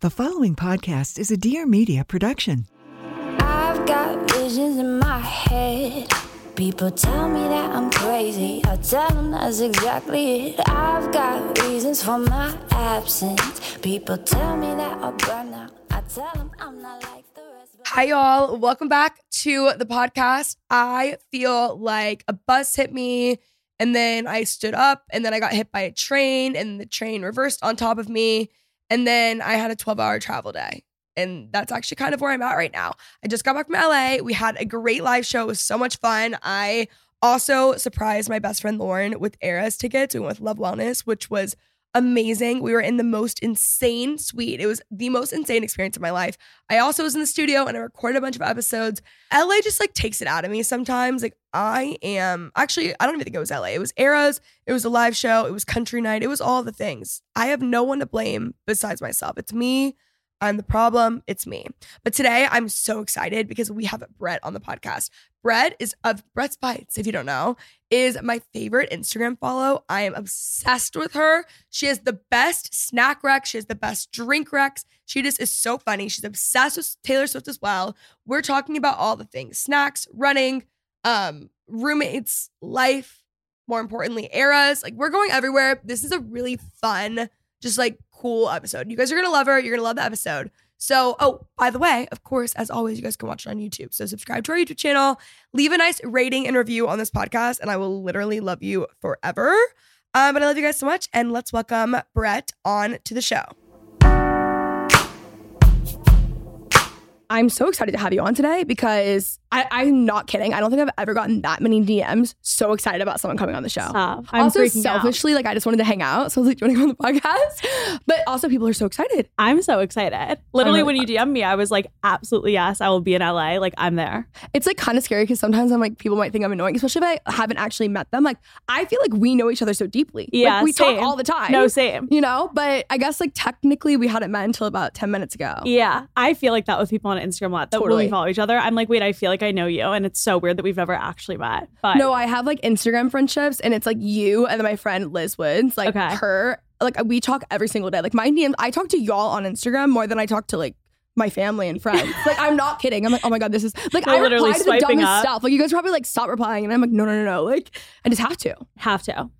The following podcast is a Dear Media production. I've got visions in my head. People tell me that I'm crazy. I tell them that's exactly it. I've got reasons for my absence. People tell me that I'll burn out. I tell them I'm not like the rest. Hi, y'all. Welcome back to the podcast. I feel like a bus hit me, and then I stood up, and then I got hit by a train, and the train reversed on top of me. And then I had a 12 hour travel day. And that's actually kind of where I'm at right now. I just got back from LA. We had a great live show. It was so much fun. I also surprised my best friend Lauren with Eras tickets. We went with Love Wellness, which was amazing. We were in the most insane suite. It was the most insane experience of my life. I also was in the studio and I recorded a bunch of episodes. LA just like takes it out of me sometimes. Like I am actually, I don't even think it was LA. It was Eras, it was a live show, it was country night, it was all the things. I have no one to blame besides myself. It's me. I'm the problem. It's me. But today I'm so excited because we have Brett on the podcast. Brett is of Brett's Bites, if you don't know, is my favorite Instagram follow. I am obsessed with her. She has the best snack recs. She has the best drink recs. She just is so funny. She's obsessed with Taylor Swift as well. We're talking about all the things snacks, running, um, roommates, life, more importantly, eras. Like we're going everywhere. This is a really fun, just like cool episode. You guys are gonna love her. You're gonna love the episode. So, oh, by the way, of course, as always, you guys can watch it on YouTube. So subscribe to our YouTube channel, leave a nice rating and review on this podcast, and I will literally love you forever. Um, but I love you guys so much, and let's welcome Brett on to the show. I'm so excited to have you on today because I, I'm not kidding. I don't think I've ever gotten that many DMs so excited about someone coming on the show. Stop. I'm also, freaking out. selfishly, like I just wanted to hang out, so I was like, "Do you want to go on the podcast?" But also, people are so excited. I'm so excited. Literally, oh really when you DM me, I was like, absolutely yes, I will be in LA. Like, I'm there. It's like kind of scary because sometimes I'm like, people might think I'm annoying, especially if I haven't actually met them. Like, I feel like we know each other so deeply. Yeah, like, we same. talk all the time. No, same. you know. But I guess like technically, we hadn't met until about ten minutes ago. Yeah, I feel like that with people on Instagram a lot. That when Totally. we follow each other, I'm like, wait, I feel like I know you, and it's so weird that we've never actually met. But No, I have like Instagram friendships, and it's like you and then my friend Liz Woods. Like Okay. her, like we talk every single day. Like my DMs, I talk to y'all on Instagram more than I talk to like my family and friends. like I'm not kidding. I'm like, oh my god, this is like You're I literally reply to the dumbest up. stuff. Like you guys probably like stop replying, and I'm like, no, no, no, no. Like I just have to. have to.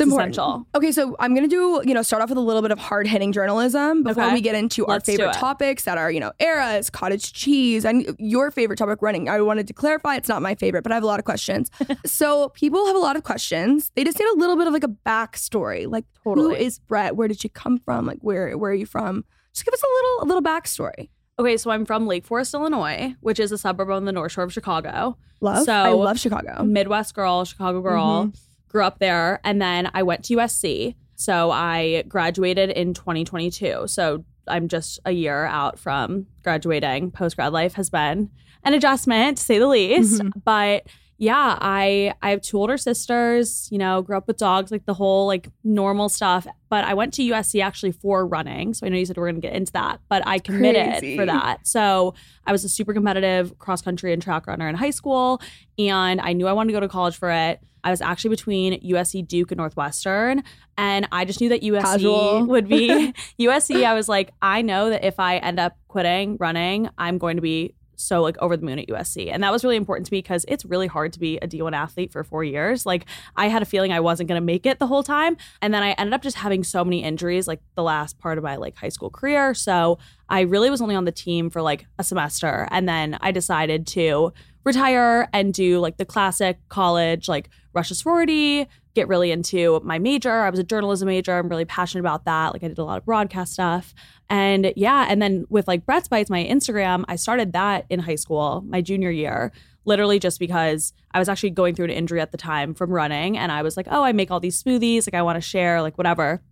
It's, important. essential. Okay, so I'm gonna do, you know, start off with a little bit of hard hitting journalism before Okay. we get into our Let's do favorite topics that are, you know, eras, cottage cheese, and your favorite topic, running. I wanted to clarify it's not my favorite, but I have a lot of questions. so people have a lot of questions. They just need a little bit of like a backstory. Like who Totally. is Brett? Where did you come from? Like where where are you from? Just give us a little a little backstory. Okay, so I'm from Lake Forest, Illinois, which is a suburb on the North Shore of Chicago. Love. So- I love Chicago. Midwest girl, Chicago girl. Mm-hmm. Grew up there, and then I went to USC. So I graduated in 2022. So I'm just a year out from graduating. Post grad life has been an adjustment to say the least, Mhm. but yeah, I I have two older sisters. You know, grew up with dogs, like the whole like normal stuff. But I went to USC actually for running. So I know you said we're gonna get into that, but I committed Crazy. for that. So I was a super competitive cross country and track runner in high school, and I knew I wanted to go to college for it. I was actually between USC, Duke, and Northwestern, and I just knew that USC Casual. would be USC. I was like, I know that if I end up quitting running, I'm going to be so like over the moon at USC. And that was really important to me because it's really hard to be a D1 athlete for four years. Like I had a feeling I wasn't going to make it the whole time. And then I ended up just having so many injuries like the last part of my like high school career. So I really was only on the team for like a semester. And then I decided to retire and do like the classic college, like rush a sorority, get really into my major. I was a journalism major. I'm really passionate about that. Like I did a lot of broadcast stuff. And yeah, and then with like Brett's Bites, my Instagram, I started that in high school, my junior year, literally just because I was actually going through an injury at the time from running. And I was like, oh, I make all these smoothies. Like I want to share, like whatever.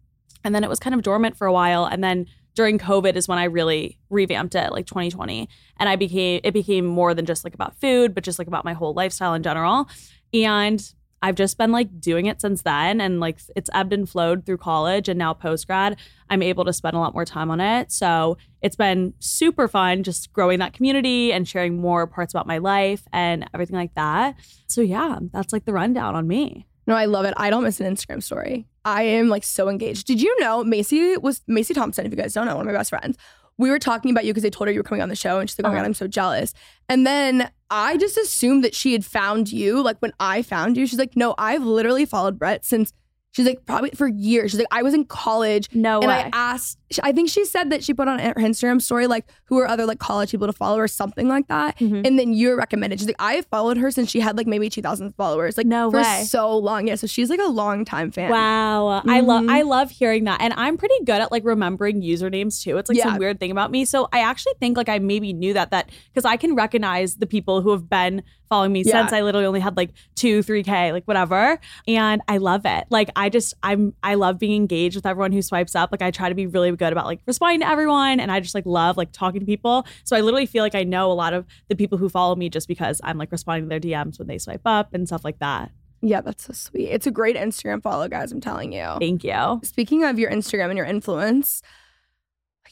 And then it was kind of dormant for a while. And then during COVID is when I really revamped it, like 2020. And I became, it became more than just like about food, but just like about my whole lifestyle in general. And I've just been like doing it since then and like it's ebbed and flowed through college and now post grad I'm able to spend a lot more time on it. So it's been super fun just growing that community and sharing more parts about my life and everything like that. So yeah, that's like the rundown on me. No, I love it. I don't miss an Instagram story. I am like so engaged. Did you know Macy was Macy Thompson, if you guys don't know, one of my best friends, we were talking about you because they told her you were coming on the show and she's like, oh my God, uh-huh. I'm so jealous. And then I just assumed that she had found you. Like when I found you, she's like, no, I've literally followed Brett since She's like, probably for years. She's like, I was in college. No and way. I asked, I think she said that she put on her Instagram story, like, who are other like college people to follow or something like that. Mhm. And then you're recommended. She's like, I have followed her since she had like maybe 2,000 followers. Like, No for way. so long. Yeah. So she's like a long time fan. Wow. I love. I love hearing that. And I'm pretty good at like remembering usernames too. It's like Yeah. some weird thing about me. So I actually think like I maybe knew that that because I can recognize the people who have been following me Yeah. since I literally only had like two, three K, like whatever. And I love it. Like I just I'm I love being engaged with everyone who swipes up. Like I try to be really good about like responding to everyone and I just like love like talking to people. So I literally feel like I know a lot of the people who follow me just because I'm like responding to their DMs when they swipe up and stuff like that. Yeah, that's so sweet. It's a great Instagram follow, guys. I'm telling you. Thank you. Speaking of your Instagram and your influence,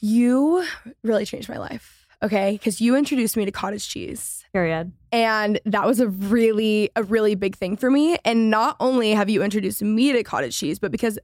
you really changed my life. Okay. Because you introduced me to cottage cheese. Period. And that was a really, a really big thing for me. And not only have you introduced me to cottage cheese, but because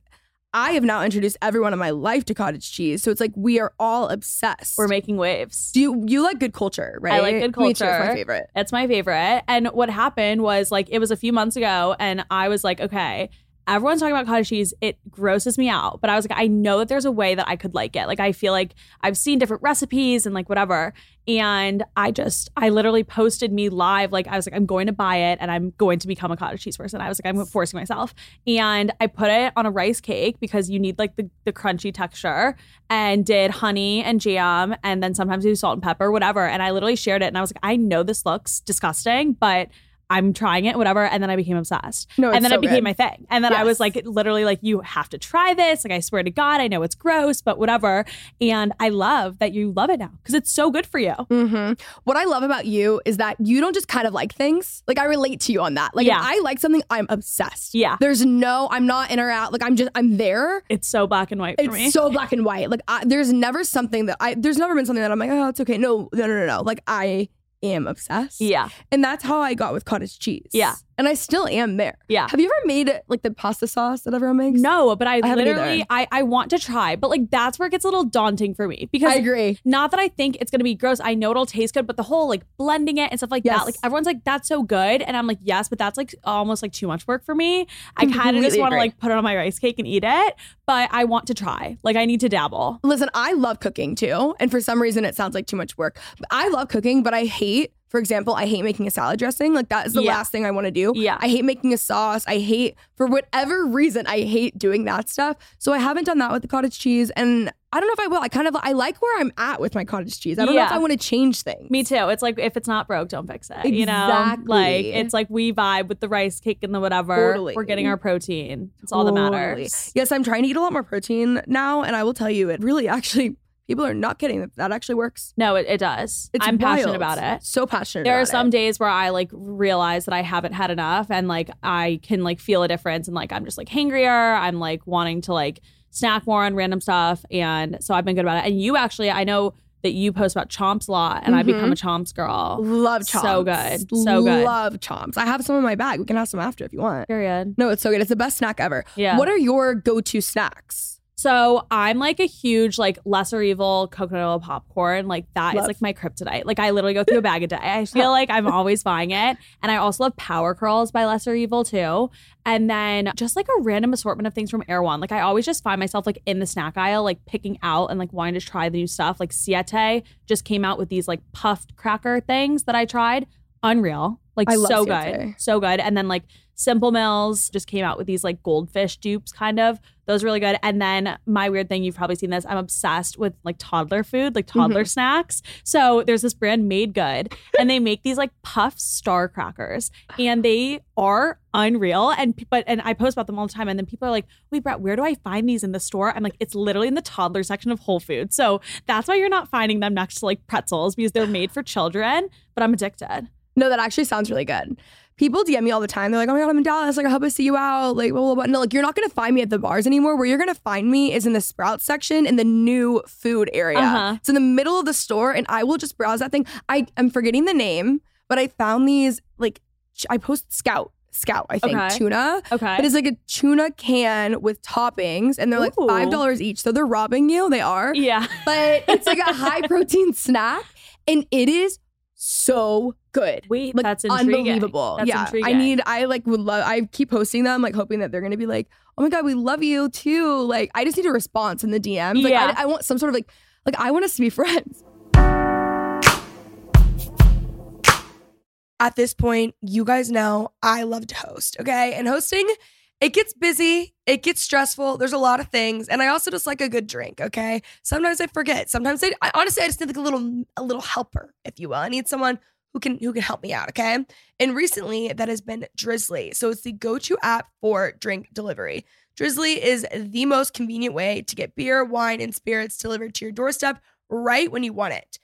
I have now introduced everyone in my life to cottage cheese. So it's like we are all obsessed. We're making waves. Do you you like good culture, right? I like good Me too, it's my favorite. It's my favorite. And what happened was like it was a few months ago, and I was like, okay, everyone's talking about cottage cheese. It grosses me out. But I was like, I know that there's a way that I could like it. Like I feel like I've seen different recipes and like whatever. And I just, I literally posted me live. Like I was like, I'm going to buy it and I'm going to become a cottage cheese person. I was like, I'm forcing myself. And I put it on a rice cake because you need like the, the crunchy texture and did honey and jam and then sometimes do salt and pepper, whatever. And I literally shared it and I was like, I know this looks disgusting, but I'm trying it, whatever. And then I became obsessed. No, it's and then so it became good. my thing. And then I was like, literally, like, you have to try this. Like, I swear to God, I know it's gross, but whatever. And I love that you love it now because it's so good for you. hmm What I love about you is that you don't just kind of like things. Like I relate to you on that. Like Yeah. if I like something, I'm obsessed. Yeah. There's no, I'm not in or out. Like I'm just, I'm there. It's so black and white for It's me. so black and white. Like I, there's never something that I, there's never been something that I'm like, oh, it's okay. No, no, no, no, no. Like I am obsessed. yeah. And that's how I got with cottage cheese. Yeah. And I still am there. Yeah. Have you ever made like the pasta sauce that everyone makes? No, but I, haven't literally. I, I want to try, but like that's where it gets a little daunting for me because I agree. not that I think it's gonna be gross. I know it'll taste good, but the whole like blending it and stuff like Yes. that, like everyone's like, that's so good. And I'm like, yes, but that's like almost like too much work for me. I kind of just want to like put it on my rice cake and eat it, but I want to try. Like I need to dabble. Listen, I love cooking too. And for some reason, it sounds like too much work. I love cooking, but I hate, for example, I hate making a salad dressing. Like, that is the Yeah. last thing I want to do. Yeah. I hate making a sauce. I hate, for whatever reason, I hate doing that stuff. So I haven't done that with the cottage cheese. And I don't know if I will. I kind of, I like where I'm at with my cottage cheese. I don't know if I want to change things. Me too. It's like if it's not broke, don't fix it. You know, Exactly. like it's like we vibe with the rice cake and the whatever. Totally. We're getting our protein. It's all that matters. Yes, I'm trying to eat a lot more protein now. And I will tell you, it really actually, people are not kidding. That that actually works. No, it, it does. It's I'm passionate about it. So passionate. there are some it. days where I like realize that I haven't had enough and like I can like feel a difference and like I'm just like hangrier. I'm like wanting to like snack more on random stuff. And so I've been good about it. And you actually, I know that you post about chomps a lot and I've Mhm. become a chomps girl. Love chomps. So good. So good. Love chomps. I have some in my bag. We can have some after if you want. Period. No, it's so good. It's the best snack ever. Yeah. What are your go-to snacks? So I'm like a huge like lesser evil coconut oil popcorn. Like that is Love. like my kryptonite. Like I literally go through a bag a day. I feel like I'm always buying it. And I also love power curls by Lesser Evil too. And then just like a random assortment of things from Erewhon. Like I always just find myself like in the snack aisle, like picking out and like wanting to try the new stuff. Like Siete just came out with these like puffed cracker things that I tried. Unreal. Like I so good. So good. And then like Simple Mills just came out with these like goldfish dupes kind of. Those are really good. And then my weird thing, you've probably seen this. I'm obsessed with like toddler food, like toddler mm-hmm. snacks. So there's this brand Made Good, and they make these like puff star crackers, and they are unreal. And but and I post about them all the time, and then people are like, "Wait, Brett, where do I find these in the store?" I'm like, "It's literally in the toddler section of Whole Foods." So that's why you're not finding them next to like pretzels because they're made for children. But I'm addicted. No, that actually sounds really good. People DM me all the time. They're like, oh my God, I'm in Dallas. Like, I hope I see you out. Like, blah, blah, blah. No, like, you're not going to find me at the bars anymore. Where you're going to find me is in the Sprout section in the new food area. Uh-huh. It's in the middle of the store, and I will just browse that thing. I am forgetting the name, but I found these, like, I post Scout. Scout, I think, Okay. tuna. Okay. But it's like a tuna can with toppings, and they're like $5 each. So they're robbing you. They are yeah. but it's like a high protein snack and it is so good. Wait, like that's intriguing. unbelievable. That's yeah, I intriguing. need. I like would love. I keep posting them, like hoping that they're gonna be like, oh my god, we love you too. Like I just need a response in the DMs. Like Yeah. I, I want some sort of like, like I want us to be friends. At this point, you guys know I love to host. Okay, and hosting. It gets busy, it gets stressful. There's a lot of things, and I also just like a good drink. Okay, sometimes I forget. Sometimes I, I honestly I just need like a little a little helper, if you will. I need someone who can who can help me out. Okay, and recently that has been Drizly. So it's the go-to app for drink delivery. Drizly is the most convenient way to get beer, wine, and spirits delivered to your doorstep right when you want it.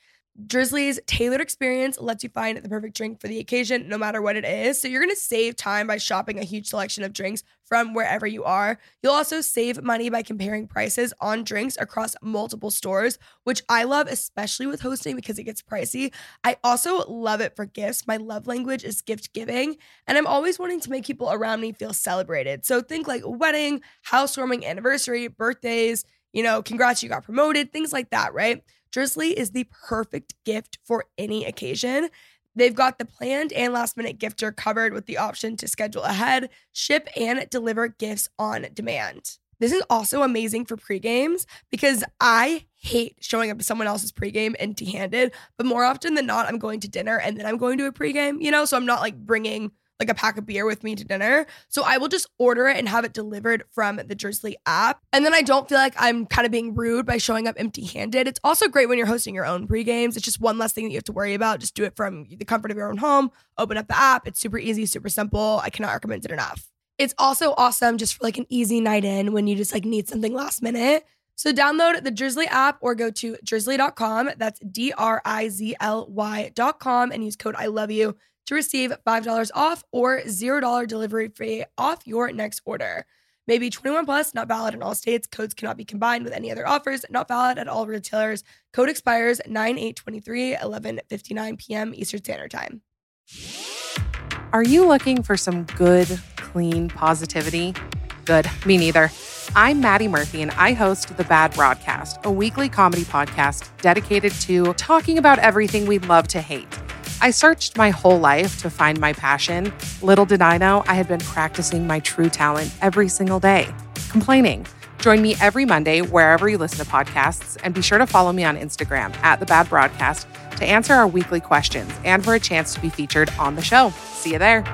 Drizly's tailored experience lets you find the perfect drink for the occasion, no matter what it is. So you're gonna save time by shopping a huge selection of drinks from wherever you are. You'll also save money by comparing prices on drinks across multiple stores, which I love, especially with hosting because it gets pricey. I also love it for gifts. My love language is gift giving, and I'm always wanting to make people around me feel celebrated. So think like wedding, housewarming, anniversary, birthdays, you know, congrats, you got promoted, things like that, right? Drizly is the perfect gift for any occasion. They've got the planned and last minute gifter covered with the option to schedule ahead, ship, and deliver gifts on demand. This is also amazing for pre-games because I hate showing up to someone else's pregame empty handed, but more often than not, I'm going to dinner and then I'm going to a pregame, you know? So I'm not like bringing like a pack of beer with me to dinner. So I will just order it and have it delivered from the Drizly app. And then I don't feel like I'm kind of being rude by showing up empty handed. It's also great when you're hosting your own pre-games. It's just one less thing that you have to worry about. Just do it from the comfort of your own home, open up the app. It's super easy, super simple. I cannot recommend it enough. It's also awesome just for like an easy night in when you just like need something last minute. So download the Drizzly app or go to drizly.com. That's D R I Z L Y.com and use code I love you to receive $5 off or $0 delivery fee off your next order. Maybe 21 plus, not valid in all states. Codes cannot be combined with any other offers, not valid at all retailers. Code expires 9 8 23, 11 59 p.m. Eastern Standard Time. Are you looking for some good, clean positivity? Good, me neither. I'm Maddie Murphy, and I host The Bad Broadcast, a weekly comedy podcast dedicated to talking about everything we love to hate. I searched my whole life to find my passion. Little did I know I had been practicing my true talent every single day complaining. Join me every Monday wherever you listen to podcasts, and be sure to follow me on Instagram at The Bad Broadcast to answer our weekly questions and for a chance to be featured on the show. See you there.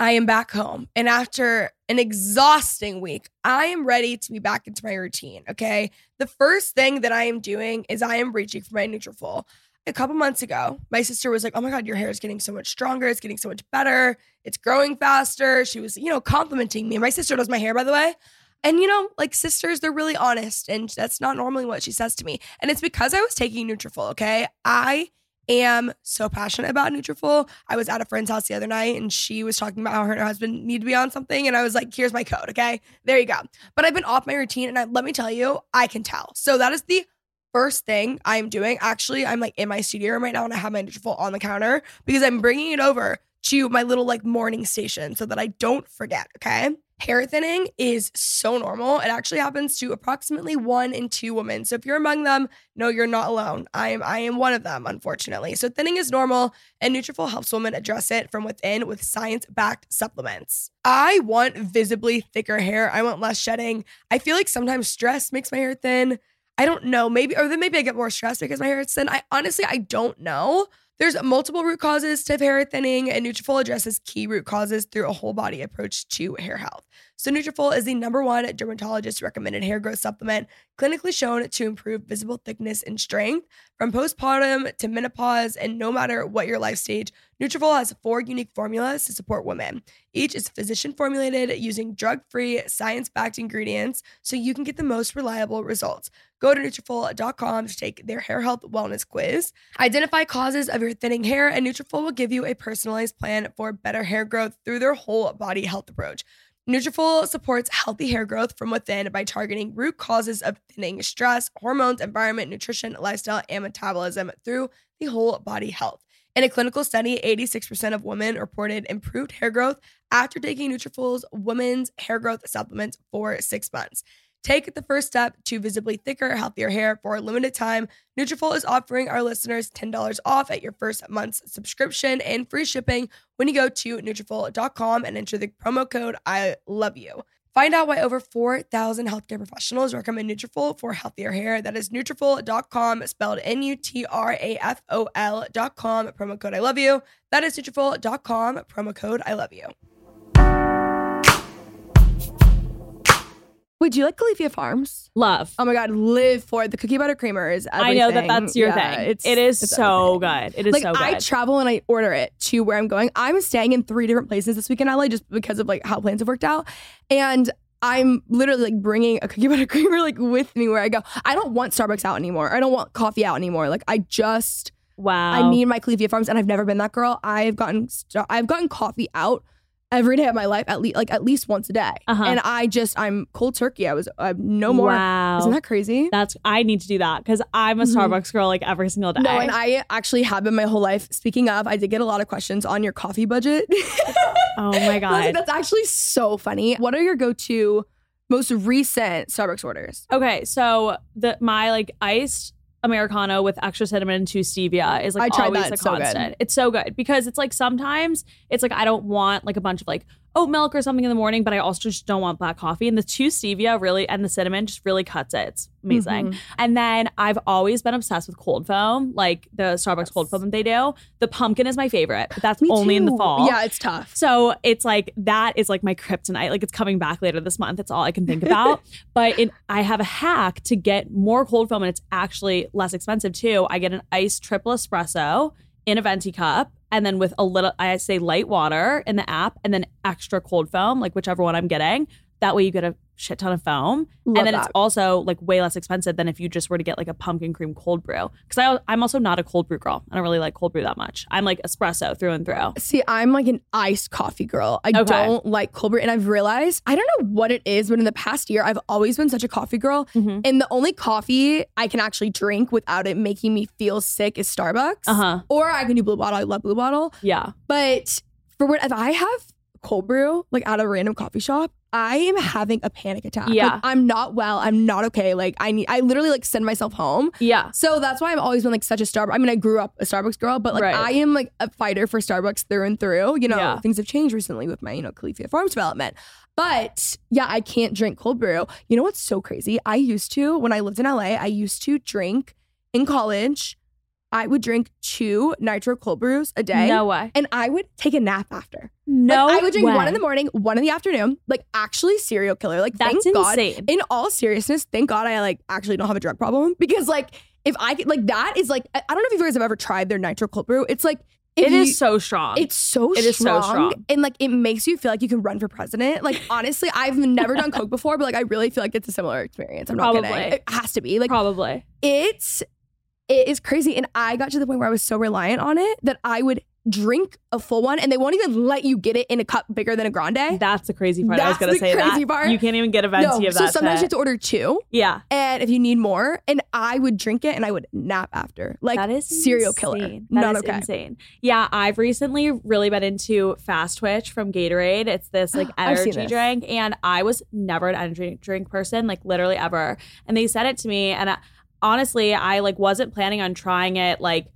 I am back home. And after an exhausting week, I am ready to be back into my routine. Okay. The first thing that I am doing is I am reaching for my Nutrafol. A couple months ago, my sister was like, Oh my God, your hair is getting so much stronger. It's getting so much better. It's growing faster. She was, you know, complimenting me. My sister does my hair, by the way. And, you know, like sisters, they're really honest. And that's not normally what she says to me. And it's because I was taking Nutrafol. Okay. I am so passionate about Nutrafol. I was at a friend's house the other night and she was talking about how her and her husband need to be on something. And I was like, here's my code. Okay. There you go. But I've been off my routine and I, let me tell you, I can tell. So that is the first thing I'm doing. Actually, I'm like in my studio room right now and I have my Nutrafol on the counter because I'm bringing it over to my little like morning station so that I don't forget, okay? Hair thinning is so normal. It actually happens to approximately one in two women. So if you're among them, no, you're not alone. I am I am one of them, unfortunately. So thinning is normal, and Nutrafol helps women address it from within with science-backed supplements. I want visibly thicker hair. I want less shedding. I feel like sometimes stress makes my hair thin. I don't know. Maybe or then maybe I get more stressed because my hair is thin. I honestly I don't know. There's multiple root causes to hair thinning, and Nutrafol addresses key root causes through a whole body approach to hair health. So Nutrafol is the number one dermatologist recommended hair growth supplement, clinically shown to improve visible thickness and strength from postpartum to menopause, and no matter what your life stage. Nutrafol has four unique formulas to support women. Each is physician formulated using drug-free, science-backed ingredients, so you can get the most reliable results. Go to Nutrafol.com to take their hair health wellness quiz. Identify causes of your thinning hair, and Nutrafol will give you a personalized plan for better hair growth through their whole body health approach. Nutrafol supports healthy hair growth from within by targeting root causes of thinning, stress, hormones, environment, nutrition, lifestyle, and metabolism through the whole body health. In a clinical study, 86% of women reported improved hair growth after taking Nutrafol's women's hair growth supplements for six months. Take the first step to visibly thicker, healthier hair for a limited time. Nutrafol is offering our listeners $10 off at your first month's subscription and free shipping when you go to Nutrafol.com and enter the promo code I love you. Find out why over 4,000 healthcare professionals recommend Nutrafol for healthier hair. That is Nutrafol.com, spelled N-U-T-R-A-F-O-L.com, promo code I love you. That is Nutrafol.com, promo code I love you. Wait, do you like Califia Farms? Love. Oh my god, live for it. The cookie butter creamer is I know that that's your Yeah, thing. It's, it is it's so everything. good. It is like so good. I travel and I order it to where I'm going. I'm staying in three different places this week in LA just because of like how plans have worked out, and I'm literally like bringing a cookie butter creamer like with me where I go. I don't want Starbucks out anymore. I don't want coffee out anymore. Like I just wow. I need my Califia Farms, and I've never been that girl. I've gotten I've gotten coffee out every day of my life at least like at least once a day, Uh-huh. and I just I'm cold turkey. I was uh, no more. Wow. Isn't that crazy? That's I need to do that because I'm a Mhm. Starbucks girl like every single day. No, and I actually have been my whole life. Speaking of, I did get a lot of questions on your coffee budget. oh my I was like, god. that's actually so funny. What are your go-to most recent Starbucks orders? Okay, so the my like iced americano with extra cinnamon and two stevia is like I tried always that. a It's so good. constant. It's so good because it's like sometimes it's like I don't want like a bunch of like oat milk or something in the morning, but I also just don't want black coffee. And the two stevia really and the cinnamon just really cuts it. It's amazing. Mhm. And then I've always been obsessed with cold foam, like the Starbucks cold foam that they do. The pumpkin is my favorite, but that's Me only in the fall. Yeah, it's tough. So it's like that is like my kryptonite. Like it's coming back later this month. It's all I can think about. but it, I have a hack to get more cold foam, and it's actually less expensive too. I get an iced triple espresso in a venti cup, and then with a little, I say light water in the app, and then extra cold foam, like whichever one I'm getting. That way you get a shit ton of foam, Love and then that. it's also like way less expensive than if you just were to get like a pumpkin cream cold brew. Because I I'm also not a cold brew girl. I don't really like cold brew that much. I'm like espresso through and through. See, I'm like an iced coffee girl. I Okay. don't like cold brew. And I've realized, I don't know what it is, but in the past year, I've always been such a coffee girl. Mhm. And the only coffee I can actually drink without it making me feel sick is Starbucks. Uh huh. Or I can do Blue Bottle. I love Blue Bottle. Yeah. But for what, if I have cold brew, like at a random coffee shop, I am having a panic attack. Like, Yeah. I'm not well. I'm not okay. Like I need, I literally like send myself home. Yeah. So that's why I've always been like such a Starbucks. I mean, I grew up a Starbucks girl, but like Right. I am like a fighter for Starbucks through and through. You know, Yeah. things have changed recently with my, you know, Califia Farms development. But yeah, I can't drink cold brew. You know what's so crazy? I used to, when I lived in LA, I used to drink in college. I would drink two nitro cold brews a day. No way. And I would take a nap after. No, like, I would drink way. one in the morning, one in the afternoon. Like actually serial killer. Like That's thank God. insane. In all seriousness, thank God I like actually don't have a drug problem because like if I could like that is like I don't know if you guys have ever tried their nitro cold brew. It's like It is you- so strong. it's so strong It is so strong, and like it makes you feel like you can run for president. Like honestly, I've never done coke before, but like I really feel like it's a similar experience. I'm not Probably. kidding. It has to be like probably. it's it is crazy, and I got to the point where I was so reliant on it that I would drink a full one and they won't even let you get it in a cup bigger than a grande. That's the crazy part. I was That's gonna the say crazy that. part. You can't even get a venti no, of so that. So sometimes you shit. have to order two. Yeah. And if you need more, and I would drink it and I would nap after. Like that is serial killer. insane. That Not is okay. insane. Yeah, I've recently really been into Fast Twitch from Gatorade. It's this like energy drink, and I was never an energy drink person, like literally ever. And they said it to me, and I, honestly, I like wasn't planning on trying it like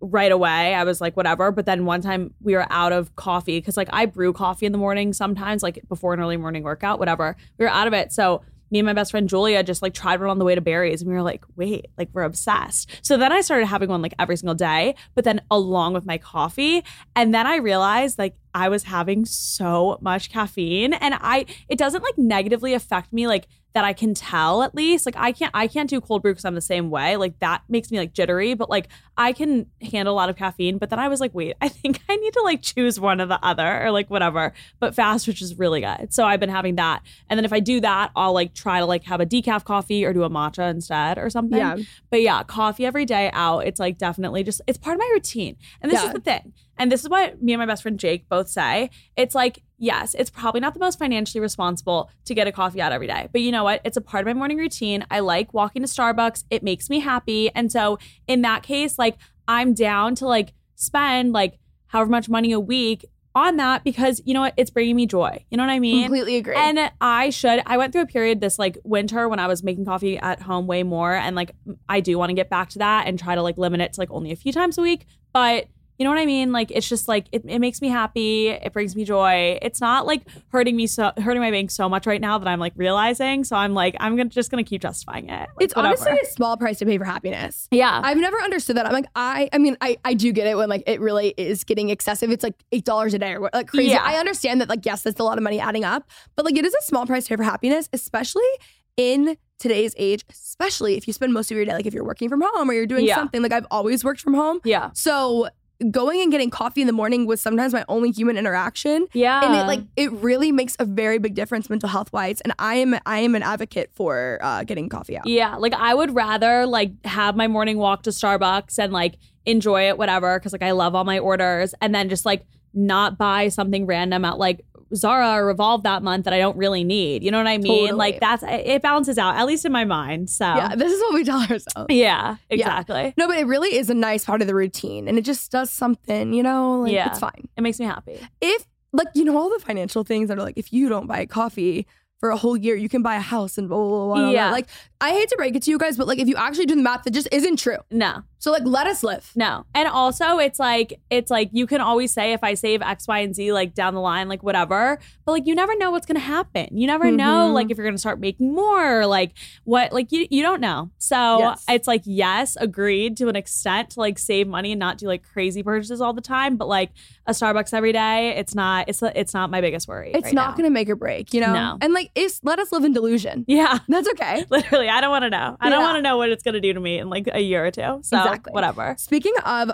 right away. I was like, whatever. But then one time we were out of coffee because like I brew coffee in the morning sometimes, like before an early morning workout, whatever. We were out of it. So me and my best friend Julia just like tried one on the way to Barry's and we were like, wait, like we're obsessed. So then I started having one like every single day, but then along with my coffee. And then I realized like I was having so much caffeine and I it doesn't like negatively affect me like that I can tell at least. Like I can't I can't do cold brew because I'm the same way. Like that makes me like jittery, but like I can handle a lot of caffeine. But then I was like, wait, I think I need to like choose one or the other or like whatever. But Fast Twitch is really good. So I've been having that. And then if I do that, I'll like try to like have a decaf coffee or do a matcha instead or something. Yeah. But yeah, coffee every day out. It's like definitely just it's part of my routine. And this Yeah. is the thing. And this is what me and my best friend Jake both say. It's like, yes, it's probably not the most financially responsible to get a coffee out every day. But you know what? It's a part of my morning routine. I like walking to Starbucks. It makes me happy. And so in that case, like I'm down to like spend like however much money a week on that because you know what? It's bringing me joy. You know what I mean? Completely agree. And I should. I went through a period this like winter when I was making coffee at home way more, and like I do want to get back to that and try to like limit it to like only a few times a week. But you know what I mean? Like it's just like it, it makes me happy. It brings me joy. It's not like hurting me so hurting my bank so much right now that I'm like realizing. So I'm like I'm gonna just gonna keep justifying it. Like, it's whatever. honestly a small price to pay for happiness. yeah. I've never understood that. I'm like, I, I mean, I, I do get it when like it really is getting excessive. It's like eight dollars a day or like crazy. Yeah. I understand that, like, yes, that's a lot of money adding up, but like it is a small price to pay for happiness, especially in today's age. Especially if you spend most of your day, like if you're working from home or you're doing Yeah. something. Like I've always worked from home, yeah. so going and getting coffee in the morning was sometimes my only human interaction. Yeah. And it like it really makes a very big difference mental health wise. And I am I am an advocate for uh, getting coffee out. Yeah, like I would rather like have my morning walk to Starbucks and like enjoy it, whatever, because like I love all my orders, and then just like not buy something random at like Zara or Revolve that month that I don't really need. You know what I mean? Totally. Like that's it balances out, at least in my mind. So Yeah, this is what we tell ourselves. yeah, exactly. No, but it really is a nice part of the routine and it just does something, you know? Like Yeah. it's fine. It makes me happy. If like you know all the financial things that are like if you don't buy coffee for a whole year, you can buy a house and blah blah blah. blah, Yeah. blah. Like I hate to break it to you guys, but like if you actually do the math, that just isn't true. No, So like let us live. No. And also it's like it's like you can always say if I save X, Y, and Z like down the line, like whatever. But like you never know what's gonna happen. You never know Mhm. like if you're gonna start making more or like what like you you don't know. So Yes. it's like yes, agreed to an extent to like save money and not do like crazy purchases all the time. But like a Starbucks every day, it's not it's it's not my biggest worry. It's right not now. gonna make or break, you know? No. And like it's let us live in delusion. Yeah. That's okay. Literally, I don't want to know. I don't want to know what it's going to do to me in like a year or two. So, Exactly. whatever. Speaking of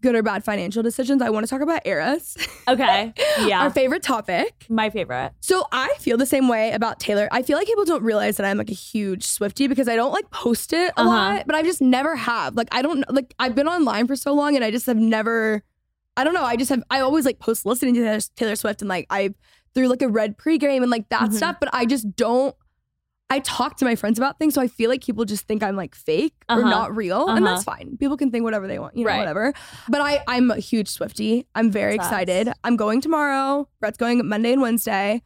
good or bad financial decisions, I want to talk about eras. Okay. Yeah. Our favorite topic. My favorite. So I feel the same way about Taylor. I feel like people don't realize that I'm like a huge Swifty because I don't like post it a Uh-huh. lot, but I just never have. Like I don't like I've been online for so long and I just have never I don't know, I just have I always like post listening to Taylor, Swift and like I through like a red pregame and like that Mhm. stuff, but I just don't I talk to my friends about things, so I feel like people just think I'm like fake or Uh-huh. not real, and Uh-huh. that's fine. People can think whatever they want, you know, Right. whatever. But I, I'm a huge Swifty. I'm very Obsessed. excited. I'm going tomorrow. Brett's going Monday and Wednesday.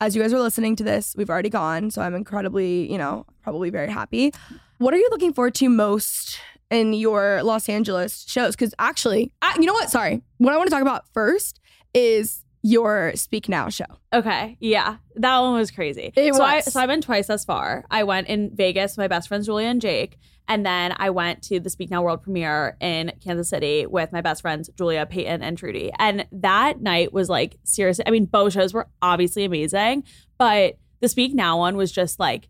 As you guys are listening to this, we've already gone, so I'm incredibly, you know, probably very happy. What are you looking forward to most in your Los Angeles shows? Because actually, I, you know what? Sorry, what I want to talk about first is your Speak Now show. Okay. Yeah. That one was crazy. It so I was. so I've been twice thus far. I went in Vegas with my best friends Julia and Jake. And then I went to the Speak Now World premiere in Kansas City with my best friends Julia, Peyton, and Trudy. And that night was like seriously. I mean, both shows were obviously amazing, but the Speak Now one was just like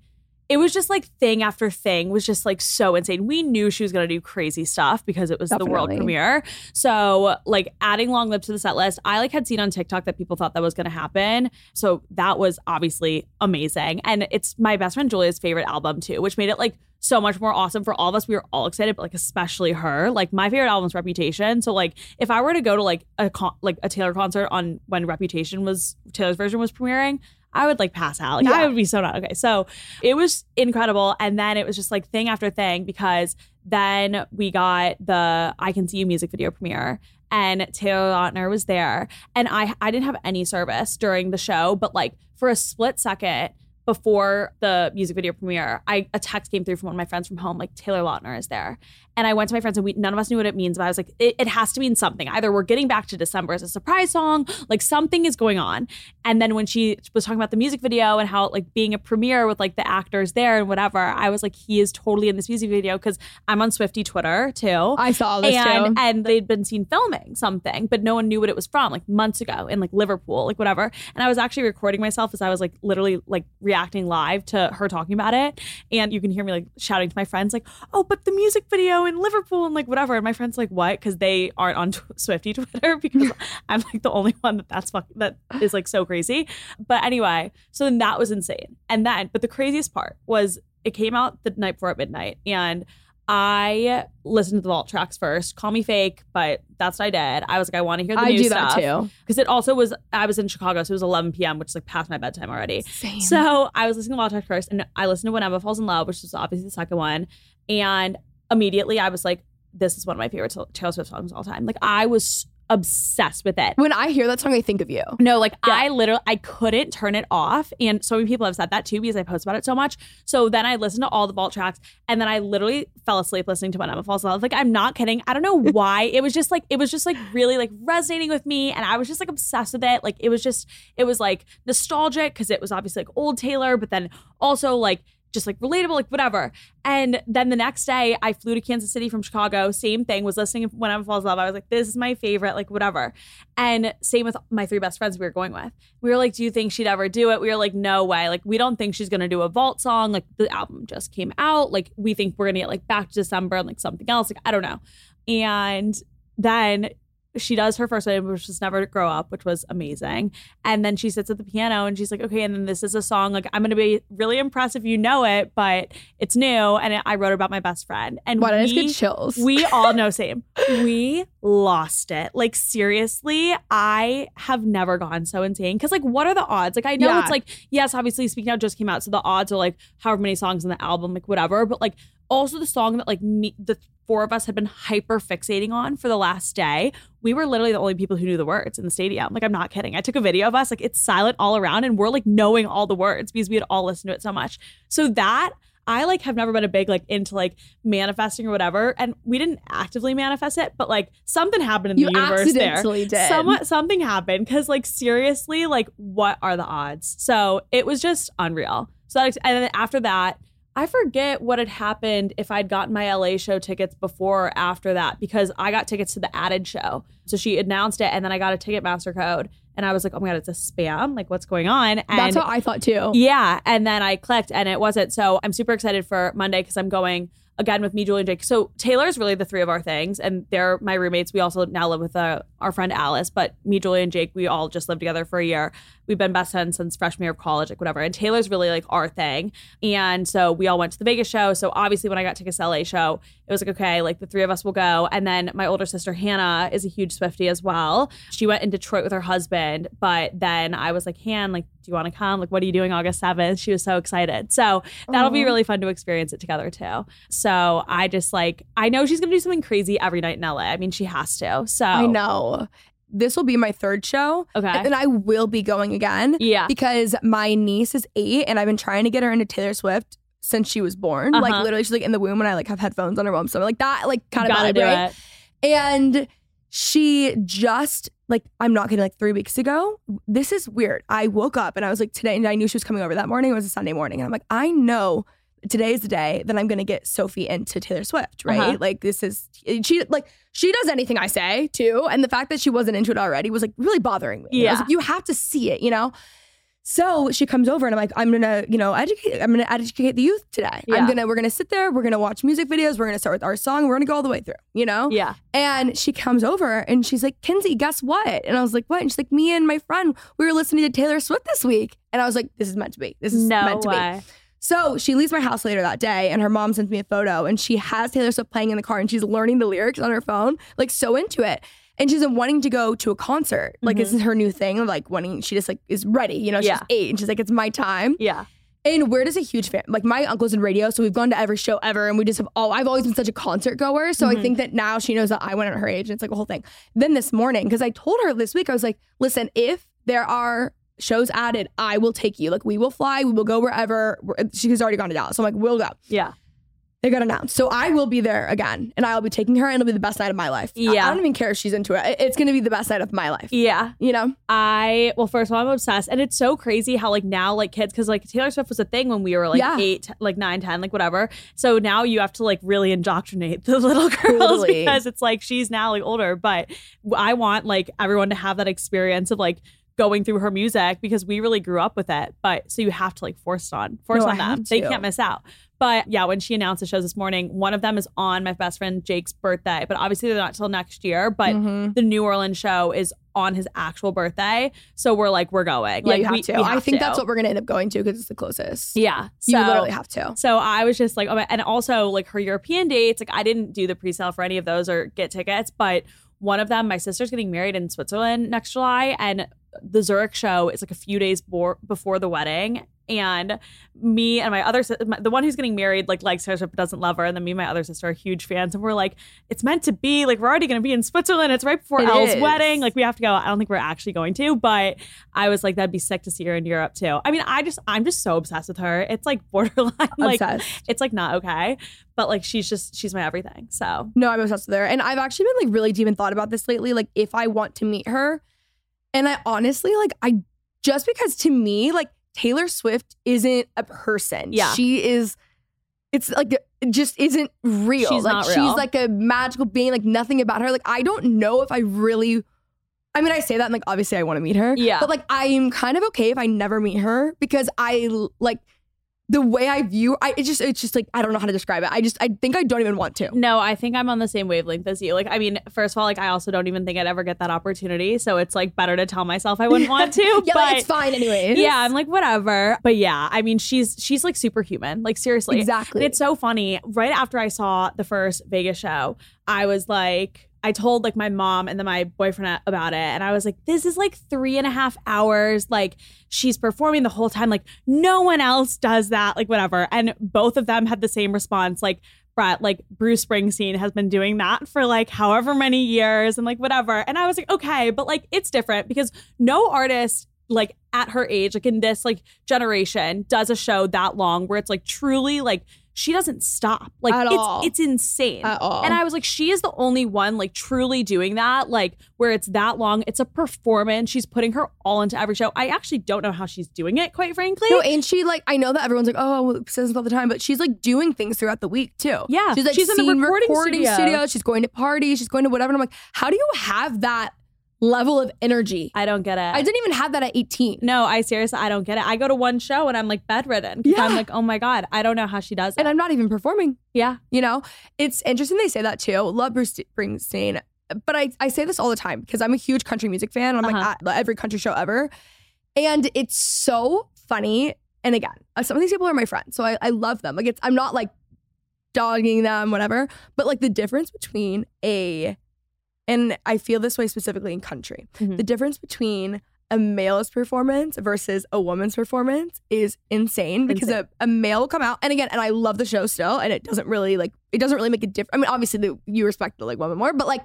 it was just like thing after thing was just like so insane. We knew she was gonna do crazy stuff because it was the world premiere. So like adding Long Live to the set list, I like had seen on TikTok that people thought that was gonna happen. So that was obviously amazing. And it's my best friend Julia's favorite album too, which made it like so much more awesome for all of us. We were all excited, but like especially her. Like my favorite album's Reputation. So like if I were to go to like a con- like a Taylor concert on when Reputation was Taylor's version was premiering, I would like pass out. Like I would be so not okay. So it was incredible. And then it was just like thing after thing because then we got the I Can See You music video premiere and Taylor Lautner was there. And I I didn't have any service during the show, but like for a split second before the music video premiere, I a text came through from one of my friends from home, like Taylor Lautner is there. And I went to my friends and we none of us knew what it means, but I was like, it, it has to mean something. Either we're getting back to December as a surprise song, like something is going on. And then when she was talking about the music video and how like being a premiere with like the actors there and whatever, I was like, he is totally in this music video because I'm on Swifty Twitter too. I saw this and, too. and they'd been seen filming something, but no one knew what it was from, like months ago in like Liverpool, like whatever. And I was actually recording myself as I was like literally like reacting live to her talking about it. And you can hear me like shouting to my friends, like, oh, but the music video in Liverpool and like whatever. And my friends like, what? Because they aren't on Swifty Twitter because I'm like the only one that that's fuck that is like so crazy. But anyway, so then that was insane. And then, but the craziest part was it came out the night before at midnight and I listened to the vault tracks first. Call me fake, but that's what I did. I was like, I want to hear the I new do that stuff too. because it also was. I was in Chicago, so it was 11 p.m., which is like past my bedtime already. Same. So I was listening to vault tracks first, and I listened to When Emma Falls in Love, which was obviously the second one, and immediately I was like, this is one of my favorite Taylor Swift songs of all time. Like I was obsessed with it. when I hear that song, I think of you. No, like Yeah. I literally I couldn't turn it off. And so many people have said that too because I post about it so much. So then I listened to all the vault tracks and then I literally fell asleep listening to When Emma Falls in Love. Like I'm not kidding. I don't know why. it was just like it was just like really like resonating with me. And I was just like obsessed with it. Like it was just, it was like nostalgic because it was obviously like old Taylor, but then also like just like relatable, like whatever. And then the next day, I flew to Kansas City from Chicago. Same thing. Was listening to When Emma Falls Love. I was like, this is my favorite, like whatever. And same with my three best friends we were going with. We were like, do you think she'd ever do it? We were like, no way. Like we don't think she's gonna do a vault song. Like the album just came out. Like we think we're gonna get like back to December and like something else. Like I don't know. And then she does her first one, which was Never Grow Up, which was amazing. And then she sits at the piano and she's like, okay, and then this is a song. Like, I'm going to be really impressed if you know it, but it's new. And it, I wrote about my best friend. And did I just get chills? we all know same. We lost it. Like seriously, I have never gone so insane. Cause like what are the odds? Like I know Yeah. it's like, yes, obviously Speak Now just came out. So the odds are like however many songs in the album, like whatever. But like also the song that like me the four of us had been hyper fixating on for the last day. We were literally the only people who knew the words in the stadium. Like I'm not kidding. I took a video of us, like it's silent all around, and we're like knowing all the words because we had all listened to it so much. So that I like have never been a big like into like manifesting or whatever, and we didn't actively manifest it, but like something happened in You the universe there. did. Somewhat something happened because like seriously, like what are the odds? So it was just unreal. So that, and then after that, I forget what had happened if I'd gotten my LA show tickets before or after that because I got tickets to the added show. So she announced it, and then I got a Ticketmaster code, and I was like, oh my god, it's a spam. Like what's going on? And That's what I thought too. yeah. And then I clicked and it wasn't. So I'm super excited for Monday because I'm going again with me, Julie, and Jake. So Taylor's really the three of our things, and they're my roommates. We also now live with uh, our friend Alice, but me, Julie, and Jake, we all just lived together for a year. We've been best friends since freshman year of college, like whatever. And Taylor's really like our thing. And so we all went to the Vegas show. So obviously, when I got tickets to LA show, it was like, okay, like the three of us will go. And then my older sister, Hannah, is a huge Swifty as well. She went in Detroit with her husband, but then I was like, Han, like, do you want to come? Like, what are you doing August 7th? She was so excited. So that'll be really fun to experience it together too. So I just like, I know she's going to do something crazy every night in LA. I mean, she has to. So I know. This will be my third show. Okay. And then I will be going again. Yeah. Because my niece is eight and I've been trying to get her into Taylor Swift since she was born. Like Uh-huh. literally she's like in the womb and I like have headphones on her mom. So I'm like that like kind of vibe, do right? it. And she just like I'm not kidding, like three weeks ago. This is weird. I woke up and I was like today, and I knew she was coming over that morning. It was a Sunday morning, and I'm like, I know today is the day that I'm gonna get Sophie into Taylor Swift, right? Uh-huh. Like this is she like she does anything I say too, and the fact that she wasn't into it already was like really bothering me. I was Yeah. like, you have to see it, you know. So she comes over and I'm like, I'm gonna, you know, educate. I'm gonna educate the youth today. I'm gonna, we're gonna sit there. We're gonna watch music videos. We're gonna start with our song. We're gonna go all the way through. You know? Yeah. And she comes over and she's like, Kenzie, guess what? And I was like, what? And she's like, me and my friend, we were listening to Taylor Swift this week. And I was like, this is meant to be. This is No meant to way. be. So she leaves my house later that day, and her mom sends me a photo, and she has Taylor Swift playing in the car, and she's learning the lyrics on her phone, like so into it. And she's been wanting to go to a concert. Like this is her new thing. of, Like wanting, she just like is ready. You know, she's Mm-hmm. Yeah. eight, and she's like, it's my time. Yeah. And we're just a huge fan. Like my uncle's in radio, so we've gone to every show ever, and we just have all. I've always been such a concert goer, so Mm-hmm. I think that now she knows that I went at her age, and it's like a whole thing. Then this morning, because I told her this week, I was like, "Listen, if there are shows added, I will take you. Like we will fly, we will go wherever." She's already gone to Dallas, so I'm like, "We'll go." Yeah. They got announced, so I will be there again, and I will be taking her, and it'll be the best night of my life. Yeah. I, don't even care if she's into it. It- It's gonna be the best night of my life. Yeah. You know? I well, first of all, I'm obsessed, and it's so crazy how like now like kids because like Taylor Swift was a thing when we were like Yeah. eight, like nine, ten, like whatever. So now you have to like really indoctrinate the little girls Totally. because it's like she's now like older. But I want like everyone to have that experience of like going through her music because we really grew up with it. But so you have to like force on, force No, on them. have They can't miss out. But yeah, when she announced the shows this morning, one of them is on my best friend Jake's birthday, but obviously they're not till next year. But Mhm. the New Orleans show is on his actual birthday. So we're like, we're going. Yeah, like you have we, to. we I think to. that's what we're gonna end up going to because it's the closest. Yeah. So, you literally have to. So I was just like, oh my, and also like her European dates, like I didn't do the pre-sale for any of those or get tickets, but one of them, my sister's getting married in Switzerland next July, and the Zurich show is like a few days bor- before the wedding. And me and my other, si- my, the one who's getting married, like likes her, but doesn't love her. And then me and my other sister are huge fans. And we're like, it's meant to be. Like, we're already going to be in Switzerland. It's right before It Elle's is. wedding. Like, we have to go. I don't think we're actually going to, but I was like, that'd be sick to see her in Europe too. I mean, I just, I'm just so obsessed with her. It's like borderline, like, Obsessed. it's like not okay. But like, she's just, she's my everything. So, No, I'm obsessed with her. And I've actually been like really deep and thought about this lately. Like, if I want to meet her, and I honestly like, I just because to me, like, Taylor Swift isn't a person. Yeah. She is, it's like, it just isn't real. She's like, not she's like a magical being, like, nothing about her. Like, I don't know if I really. I mean, I say that and like obviously I want to meet her. Yeah. But like I'm kind of okay if I never meet her because I like the way I view I it's just it's just like I don't know how to describe it. I just I think I don't even want to. no, I think I'm on the same wavelength as you. Like, I mean, first of all, like, I also don't even think I'd ever get that opportunity. So it's like better to tell myself I wouldn't want to. yeah, but like, it's fine anyways. yeah, I'm like, whatever. But yeah, I mean, she's, she's like superhuman. Like, seriously. exactly. And it's so funny. Right after I saw the first Vegas show, I was like, I told like my mom and then my boyfriend about it. And I was like, this is like three and a half hours. Like, she's performing the whole time. Like, no one else does that. Like, whatever. And both of them had the same response. Like, Brett, like Bruce Springsteen has been doing that for like however many years and like whatever. And I was like, okay, but like it's different because no artist like at her age, like in this like generation, does a show that long where it's like truly like she doesn't stop. Like At it's all. it's insane. At all. And I was like, she is the only one like truly doing that, like where it's that long. It's a performance. She's putting her all into every show. I actually don't know how she's doing it, quite frankly. No, and she like I know that everyone's like, oh, well, says this all the time, but she's like doing things throughout the week too. Yeah, she's like she's in the seen recording studio. studios. She's going to parties. She's going to whatever. And I'm like, how do you have that level of energy? I don't get it. I didn't even have that at 18. No, I seriously, I don't get it. I go to one show and I'm like bedridden. Yeah. I'm like, oh my God, I don't know how she does it. And I'm not even performing. yeah. You know, it's interesting they say that too. Love Bruce Springsteen, but I, I say this all the time because I'm a huge country music fan. And I'm Uh-huh. like at every country show ever, and it's so funny. And again, uh, some of these people are my friends, so I, I love them. Like it's I'm not like dogging them, whatever. But like the difference between a, and I feel this way specifically in country, Mhm. the difference between a male's performance versus a woman's performance is insane because Insane. A, a male will come out and again and I love the show still and it doesn't really like it doesn't really make a difference. I mean obviously the, you respect the like woman more but like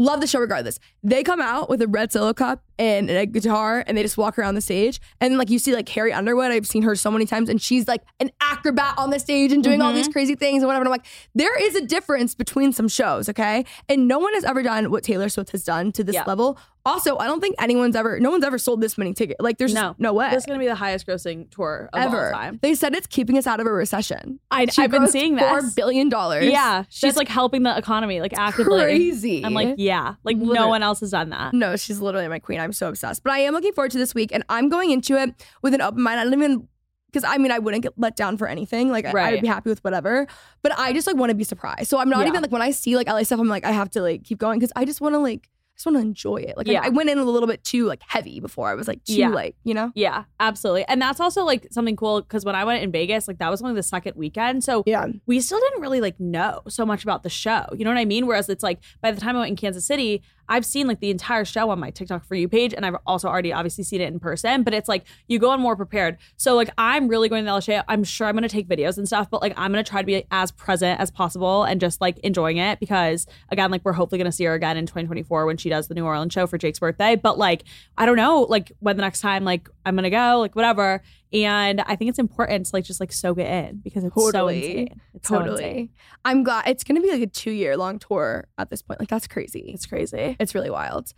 love the show regardless. They come out with a red solo cup and a guitar and they just walk around the stage. And like you see like Carrie Underwood. I've seen her so many times and she's like an acrobat on the stage and doing all these mm-hmm. crazy things and whatever. And I'm like there is a difference between some shows okay? And no one has ever done what Taylor Swift has done to this Yeah. level Also, I don't think anyone's ever, no one's ever sold this many tickets. Like, there's No. no, way. This is gonna be the highest grossing tour of ever. all time. They said it's keeping us out of a recession. I, She I've been seeing four this. billion dollars. Yeah, she's That's like helping the economy, like actively. crazy. I'm like, yeah, like no one else has done that. No, she's literally my queen. I'm so obsessed. But I am looking forward to this week, and I'm going into it with an open mind. I don't even because I mean I wouldn't get let down for anything. Like I- I, would be happy with whatever. But I just like want to be surprised. So I'm not Yeah. even like when I see like LA stuff, I'm like I have to like keep going because I just want to like just want to enjoy it. Like I- I, went in a little bit too like heavy before. I was like too Yeah. like you know. Yeah, absolutely. And that's also like something cool because when I went in Vegas, like that was only the second weekend. So Yeah. we still didn't really like know so much about the show. You know what I mean? Whereas it's like by the time I went in Kansas City, I've seen like the entire show on my TikTok for you page, and I've also already obviously seen it in person. But it's like you go in more prepared. So like I'm really going to show. I'm sure I'm gonna take videos and stuff, but like I'm gonna try to be as present as possible and just like enjoying it because again, like we're hopefully gonna see her again in 2024 when she does the New Orleans show for Jake's birthday. But like I don't know like when the next time like I'm gonna go, like whatever. And I think it's important to like just like soak it in because it's so Totally. insane. It's so Totally. insane. I'm glad it's gonna be like a two year long tour at this point. Like that's crazy. It's crazy. It's really wild.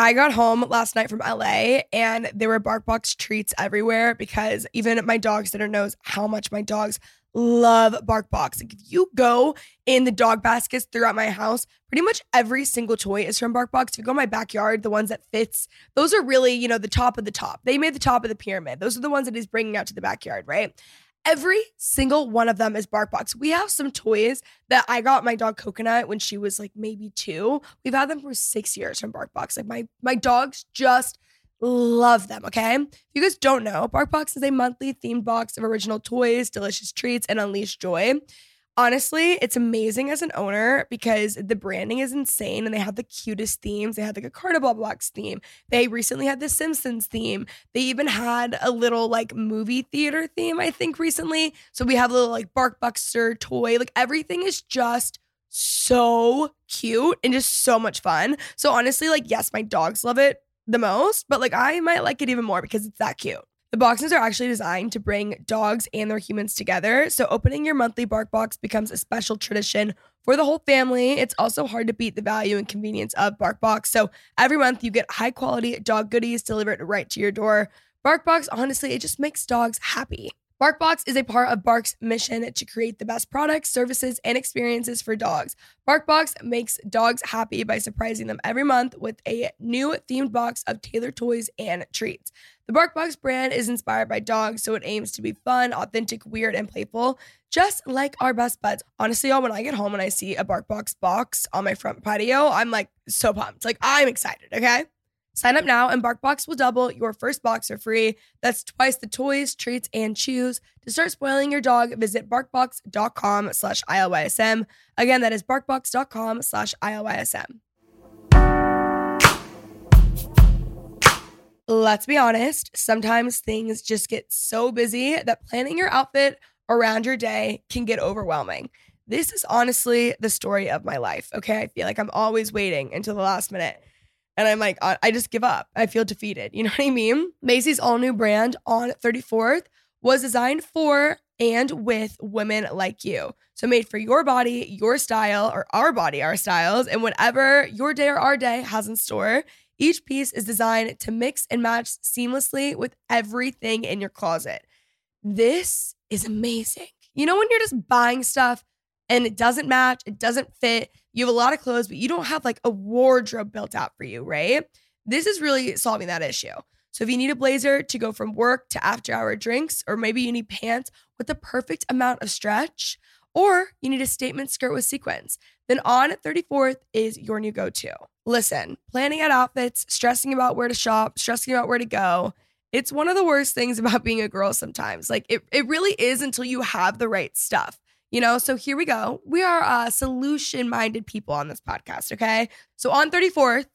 I got home last night from LA and there were BarkBox treats everywhere because even my dog sitter knows how much my dogs love BarkBox. Like if you go in the dog baskets throughout my house, pretty much every single toy is from BarkBox. If you go in my backyard, the ones that fits, those are really, you know, the top of the top. They made the top of the pyramid. Those are the ones that he's bringing out to the backyard, right? Every single one of them is BarkBox. We have some toys that I got my dog Coconut when she was like maybe two. We've had them for six years from BarkBox. Like my my dogs just love them. Okay, if you guys don't know, BarkBox is a monthly themed box of original toys, delicious treats, and unleashed joy. Honestly, it's amazing as an owner because the branding is insane and they have the cutest themes. They had like a Carnival box theme. They recently had the Simpsons theme. They even had a little like movie theater theme, I think, recently. So we have a little like Barkbuster toy. Like everything is just so cute and just so much fun. So honestly, like, yes, my dogs love it the most, but like I might like it even more because it's that cute. The boxes are actually designed to bring dogs and their humans together. So opening your monthly bark box becomes a special tradition for the whole family. It's also hard to beat the value and convenience of BarkBox. So every month you get high quality dog goodies delivered right to your door. BarkBox, honestly, it just makes dogs happy. BarkBox is a part of Bark's mission to create the best products, services, and experiences for dogs. BarkBox makes dogs happy by surprising them every month with a new themed box of tailored toys and treats. The BarkBox brand is inspired by dogs, so it aims to be fun, authentic, weird, and playful, just like our best buds. Honestly, y'all, when I get home and I see a BarkBox box on my front patio, I'm like so pumped. Like, I'm excited, okay? Sign up now and BarkBox will double your first box for free. That's twice the toys, treats, and chews. To start spoiling your dog, visit barkbox.com slash ILYSM. Again, that is barkbox.com slash ILYSM. Let's be honest, sometimes things just get so busy that planning your outfit around your day can get overwhelming. This is honestly the story of my life. Okay. I feel like I'm always waiting until the last minute. And I'm like, I just give up. I feel defeated. You know what I mean? Macy's all new brand on 34th was designed for and with women like you. So made for your body, your style, or our body, our styles, and whatever your day or our day has in store. Each piece is designed to mix and match seamlessly with everything in your closet. This is amazing. You know, when you're just buying stuff and it doesn't match, it doesn't fit, you have a lot of clothes, but you don't have like a wardrobe built out for you, right? This is really solving that issue. So if you need a blazer to go from work to after hour drinks, or maybe you need pants with the perfect amount of stretch, or you need a statement skirt with sequins, then on 34th is your new go to. Listen, planning out outfits, stressing about where to shop, stressing about where to go, it's one of the worst things about being a girl sometimes. Like it, it really is until you have the right stuff. You know, so here we go. We are uh, solution minded people on this podcast, okay? So on 34th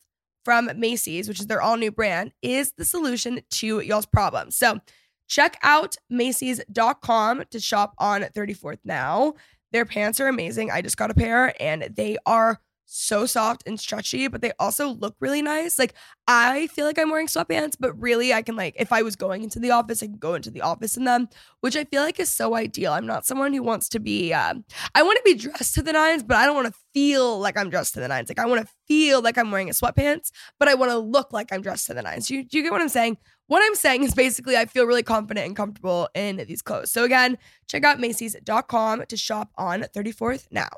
from Macy's, which is their all new brand, is the solution to y'all's problems. So check out Macy's.com to shop on 34th now. Their pants are amazing. I just got a pair and they are so soft and stretchy, but they also look really nice. Like I feel like I'm wearing sweatpants, but really I can like if I was going into the office, I can go into the office in them, which I feel like is so ideal. I'm not someone who wants to be um, I want to be dressed to the nines, but I don't want to feel like I'm dressed to the nines. Like I want to feel like I'm wearing a sweatpants, but I want to look like I'm dressed to the nines. You, do you get what I'm saying? What I'm saying is basically I feel really confident and comfortable in these clothes. So again, check out Macy's.com to shop on 34th now.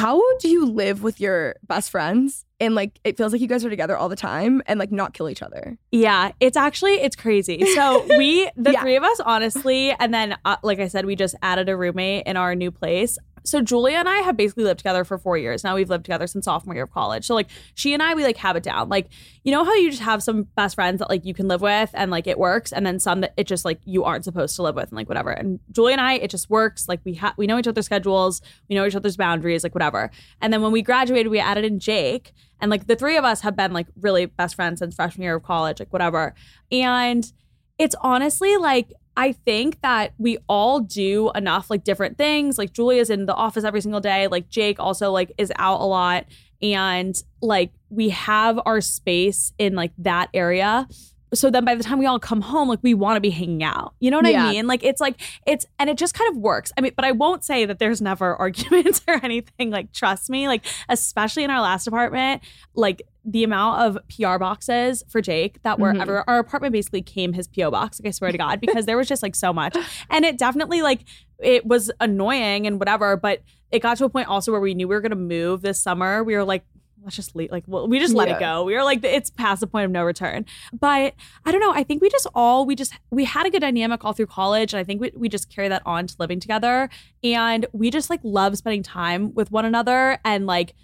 How do you live with your best friends and like it feels like you guys are together all the time and like not kill each other? Yeah, it's actually it's crazy. So we the Yeah. three of us honestly and then uh, like I said we just added a roommate in our new place. So Julia and I have basically lived together for 4 years. Now we've lived together since sophomore year of college. So like she and I we like have it down. Like you know how you just have some best friends that like you can live with and like it works and then some that it just like you aren't supposed to live with and like whatever. And Julia and I it just works. Like we have we know each other's schedules, we know each other's boundaries, like whatever. And then when we graduated we added in Jake and like the three of us have been like really best friends since freshman year of college, like whatever. And it's honestly like I think that we all do enough like different things. Like Julia's in the office every single day. Like Jake also like is out a lot. And like we have our space in like that area. So then by the time we all come home, like we want to be hanging out. You know what Yeah. I mean? Like it's like it's and it just kind of works. I mean, but I won't say that there's never arguments or anything. Like trust me, like especially in our last apartment, like the amount of PR boxes for Jake that were Mhm. ever our apartment basically came his PO box. Like I swear to God, because there was just like so much, and it definitely like it was annoying and whatever. But it got to a point also where we knew we were gonna move this summer. We were like. Let's just leave. Like, well, we just let it go. We were like, it's past the point of no return. But I don't know. I think we just all we just we had a good dynamic all through college, and I think we, we just carry that on to living together. And we just like love spending time with one another, and like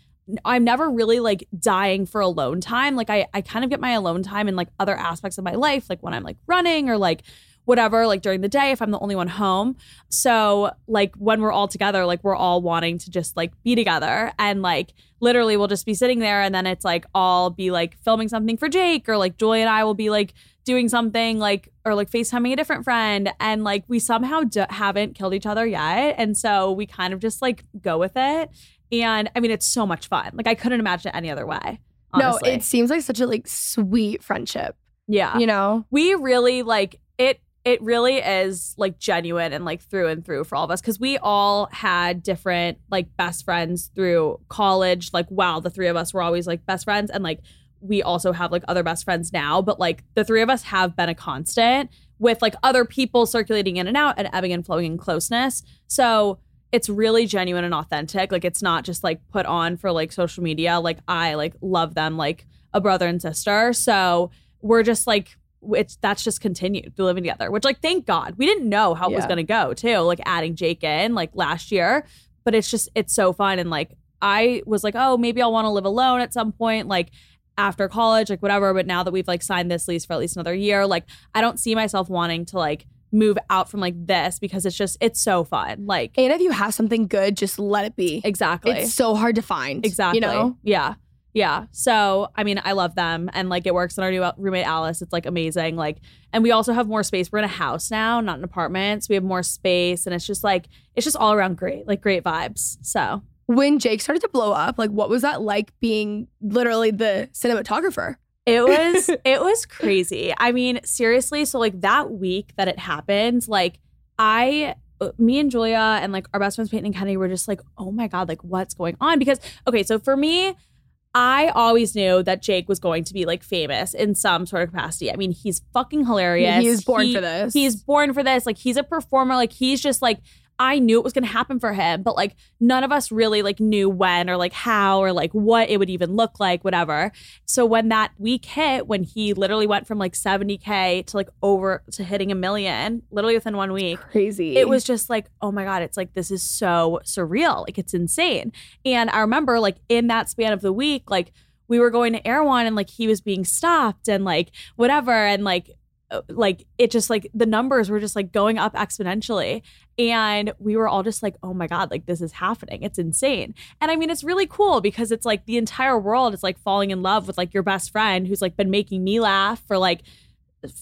I'm never really like dying for alone time. Like I I kind of get my alone time in like other aspects of my life, like when I'm like running or like whatever, like during the day if I'm the only one home. So like when we're all together, like we're all wanting to just like be together and like literally we'll just be sitting there and then it's like I'll be like filming something for Jake or like Joy and I will be like doing something like or like FaceTiming a different friend and like we somehow d- haven't killed each other yet and so we kind of just like go with it and I mean it's so much fun like I couldn't imagine it any other way honestly. No, it seems like such a like sweet friendship. yeah You know? we really like it it really is like genuine and like through and through for all of us because we all had different like best friends through college like wow the three of us were always like best friends and like we also have like other best friends now but like the three of us have been a constant with like other people circulating in and out and ebbing and flowing in closeness so it's really genuine and authentic. Like it's not just like put on for like social media. Like i like love them like a brother and sister. So we're just like it's that's just continued through living together which like thank god. We didn't know how it was going to go too like adding jake in like last year. But it's just it's so fun. And like i was like oh maybe i'll want to live alone at some point like after college like whatever. But now that we've like signed this lease for at least another year like i don't see myself wanting to like move out from like this because it's just it's so fun like And if you have something good, just let it be. exactly It's so hard to find. Exactly. You know? Yeah. Yeah. So, I mean, I love them and like it works in our new roommate Alice. It's like amazing. Like, and we also have more space. We're in a house now, not an apartment. So we have more space and it's just like, it's just all around great, like great vibes. So, When Jake started to blow up, like what was that like being literally the cinematographer? It was it was crazy. I mean, seriously, so like that week that it happened, like I uh, me and Julia and like our best friends Peyton and Kenny were just like, "Oh my god, like what's going on?" Because okay, so for me, I always knew that Jake was going to be like famous in some sort of capacity. I mean, he's fucking hilarious. He's born He- for this. He's born for this. Like he's a performer. Like he's just like I knew it was going to happen for him, but like none of us really like knew when or like how or like what it would even look like, whatever. So when that week hit, when he literally went from like 70k to like over to hitting a million, literally within one week, crazy. it was just like, oh my God, it's like, this is so surreal. Like, it's insane. And I remember, like, in that span of the week, like, we were going to Erewhon and like he was being stopped and like whatever. And like, Uh, like it just like the numbers were just like going up exponentially. And we were all just like, oh my God, like this is happening. It's insane. And I mean, it's really cool because it's like the entire world is like falling in love with like your best friend who's like been making me laugh for like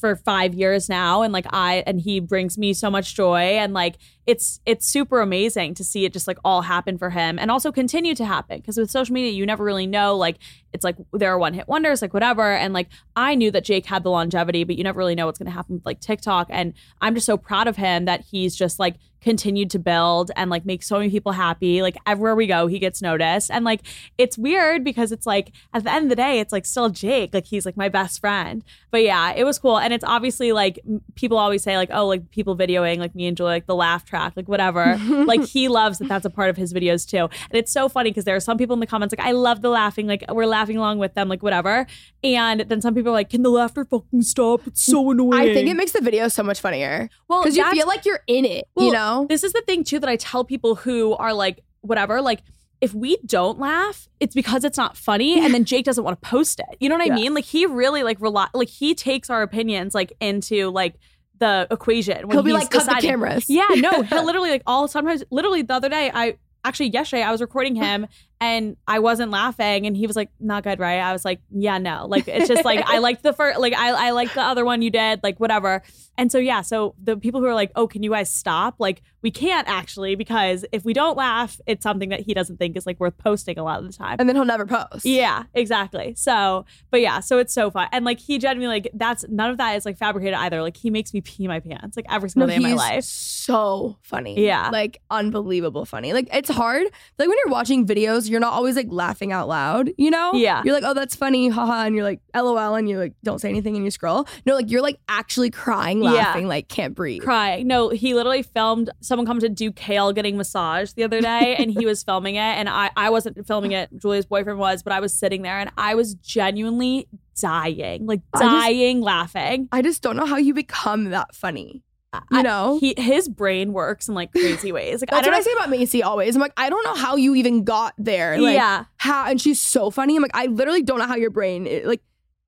for five years now and like i and he brings me so much joy and like it's it's super amazing to see it just like all happen for him and also continue to happen. Because with social media you never really know like it's like there are one hit wonders like whatever. And like i knew that jake had the longevity but you never really know what's going to happen with like tiktok. And i'm just so proud of him that he's just like continued to build and like make so many people happy. Like everywhere we go he gets noticed. And like it's weird because it's like at the end of the day it's like still jake. Like he's like my best friend. But yeah it was cool. And it's obviously like people always say like oh like people videoing like me and Julie like the laugh track like whatever like he loves that that's a part of his videos too and it's so funny because there are some people in the comments like I love the laughing like we're laughing along with them like whatever and then some people are like can the laughter fucking stop it's so annoying I think it makes the video so much funnier. well Because you feel like you're in it, you know? This is the thing too that I tell people who are like whatever, like if we don't laugh, it's because it's not funny, and then Jake doesn't want to post it. You know what I Yeah. mean? Like he really like rely like he takes our opinions like into like the equation. When He'll be like, cut the cameras. Yeah, no, he'll literally like all sometimes literally the other day I actually yesterday I was recording him and I wasn't laughing and he was like not good right I was like yeah no like it's just like I liked the first like I I liked the other one you did like whatever and so yeah so the people who are like oh can you guys stop like we can't actually because if we don't laugh it's something that he doesn't think is like worth posting a lot of the time And then he'll never post. yeah, exactly. So, but yeah, so it's so fun. And like he genuinely like that's none of that is like fabricated either. Like he makes me pee my pants like every single No, day of my he's life. so funny. Yeah. Like unbelievable funny. Like it's hard. Like when you're watching videos, you're not always like laughing out loud, you know? Yeah. You're like, oh, that's funny, haha. And you're like, LOL, and you like don't say anything and you scroll. No, like you're like actually crying, Yeah. laughing, like can't breathe. Crying. No, he literally filmed someone come to do Kale getting massaged the other day and he was filming it and I, I wasn't filming it. Julia's boyfriend was, but I was sitting there and I was genuinely dying, like I just- dying laughing. I just don't know how you become that funny. You I- know? he his brain works in like crazy ways. Like I That's don't what I say about Macy always. I'm like, I don't know how you even got there. Like, yeah. How and she's so funny. I'm like, I literally don't know how your brain like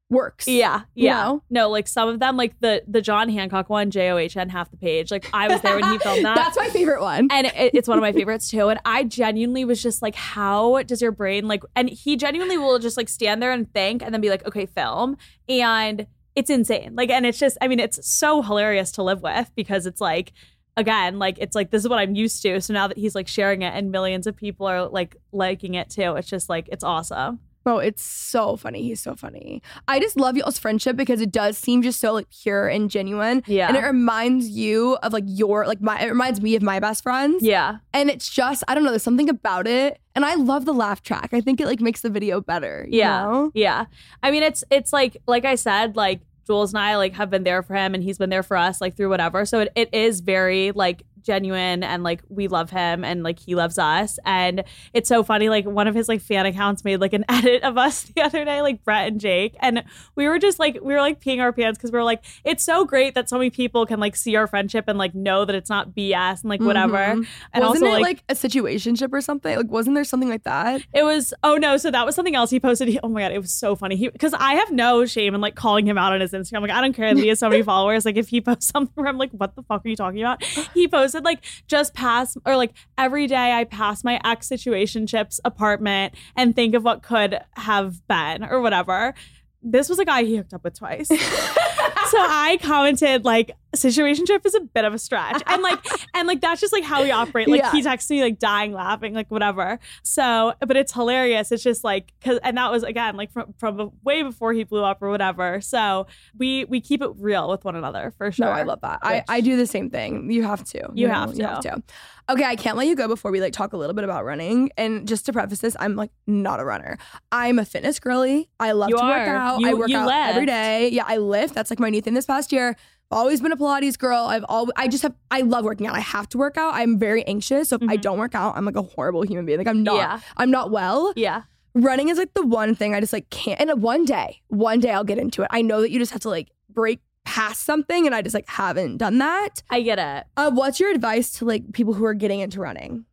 works. Yeah, You yeah. know? No, like some of them, like the the John Hancock one, J O H N, half the page. Like I was there when he filmed that. That's my favorite one. and it, it's one of my favorites too. And I genuinely was just like, how does your brain like? And he genuinely will just like stand there and think, and then be like, okay, film. And it's insane. Like, and it's just, I mean, it's so hilarious to live with because it's like, again, like it's like this is what I'm used to. So now that he's like sharing it and millions of people are like liking it too, it's just like it's awesome. Oh, it's so funny. He's so funny. I just love y'all's friendship because it does seem just so like pure and genuine. Yeah. And it reminds you of like your like my it reminds me of my best friends. Yeah. And it's just, I don't know, there's something about it. And I love the laugh track. I think it like makes the video better. you Yeah. know? Yeah. I mean, it's it's like like I said, like Jules and I like have been there for him and he's been there for us like through whatever. So it, it is very like genuine and like we love him and like he loves us. And it's so funny. Like one of his like fan accounts made like an edit of us the other day, like Brett and Jake. And we were just like we were like peeing our pants because we were like, it's so great that so many people can like see our friendship and like know that it's not BS and like whatever. Mhm. And wasn't also it like, like, a situationship or something? Like, wasn't there something like that? it was oh no, so that was something else he posted. He, oh my god, it was so funny. He because I have no shame in like calling him out on his Instagram. Like I don't care that he has so many followers. Like if he posts something where I'm like, what the fuck are you talking about? He like just past or like every day I pass my ex situationships apartment and think of what could have been or whatever. This was a guy he hooked up with twice. so I commented like situationship is a bit of a stretch. And like and like that's just like how we operate. Like Yeah. he texts me like dying laughing, like whatever. So but it's hilarious. It's just like cause and that was again like from from way before he blew up or whatever. So we we keep it real with one another for sure. No, I love that. I, Which- I do the same thing. You have to. You know? have You to. have to. Okay, I can't let you go before we like talk a little bit about running. And just to preface this, I'm like not a runner. I'm a fitness girly. I love You to work out. You- I work out every lift. day. Yeah, I lift. That's like my new thing this past year. Always been a Pilates girl. I've always I just have I love working out. I have to work out. I'm very anxious. So if I Mhm. don't work out, I'm like a horrible human being. Like I'm not Yeah. I'm not well Yeah. running is like the one thing I just like can't. And one day, one day I'll get into it. I know that you just have to like break past something, and I just like haven't done that. I get it. Uh, what's your advice to like people who are getting into running?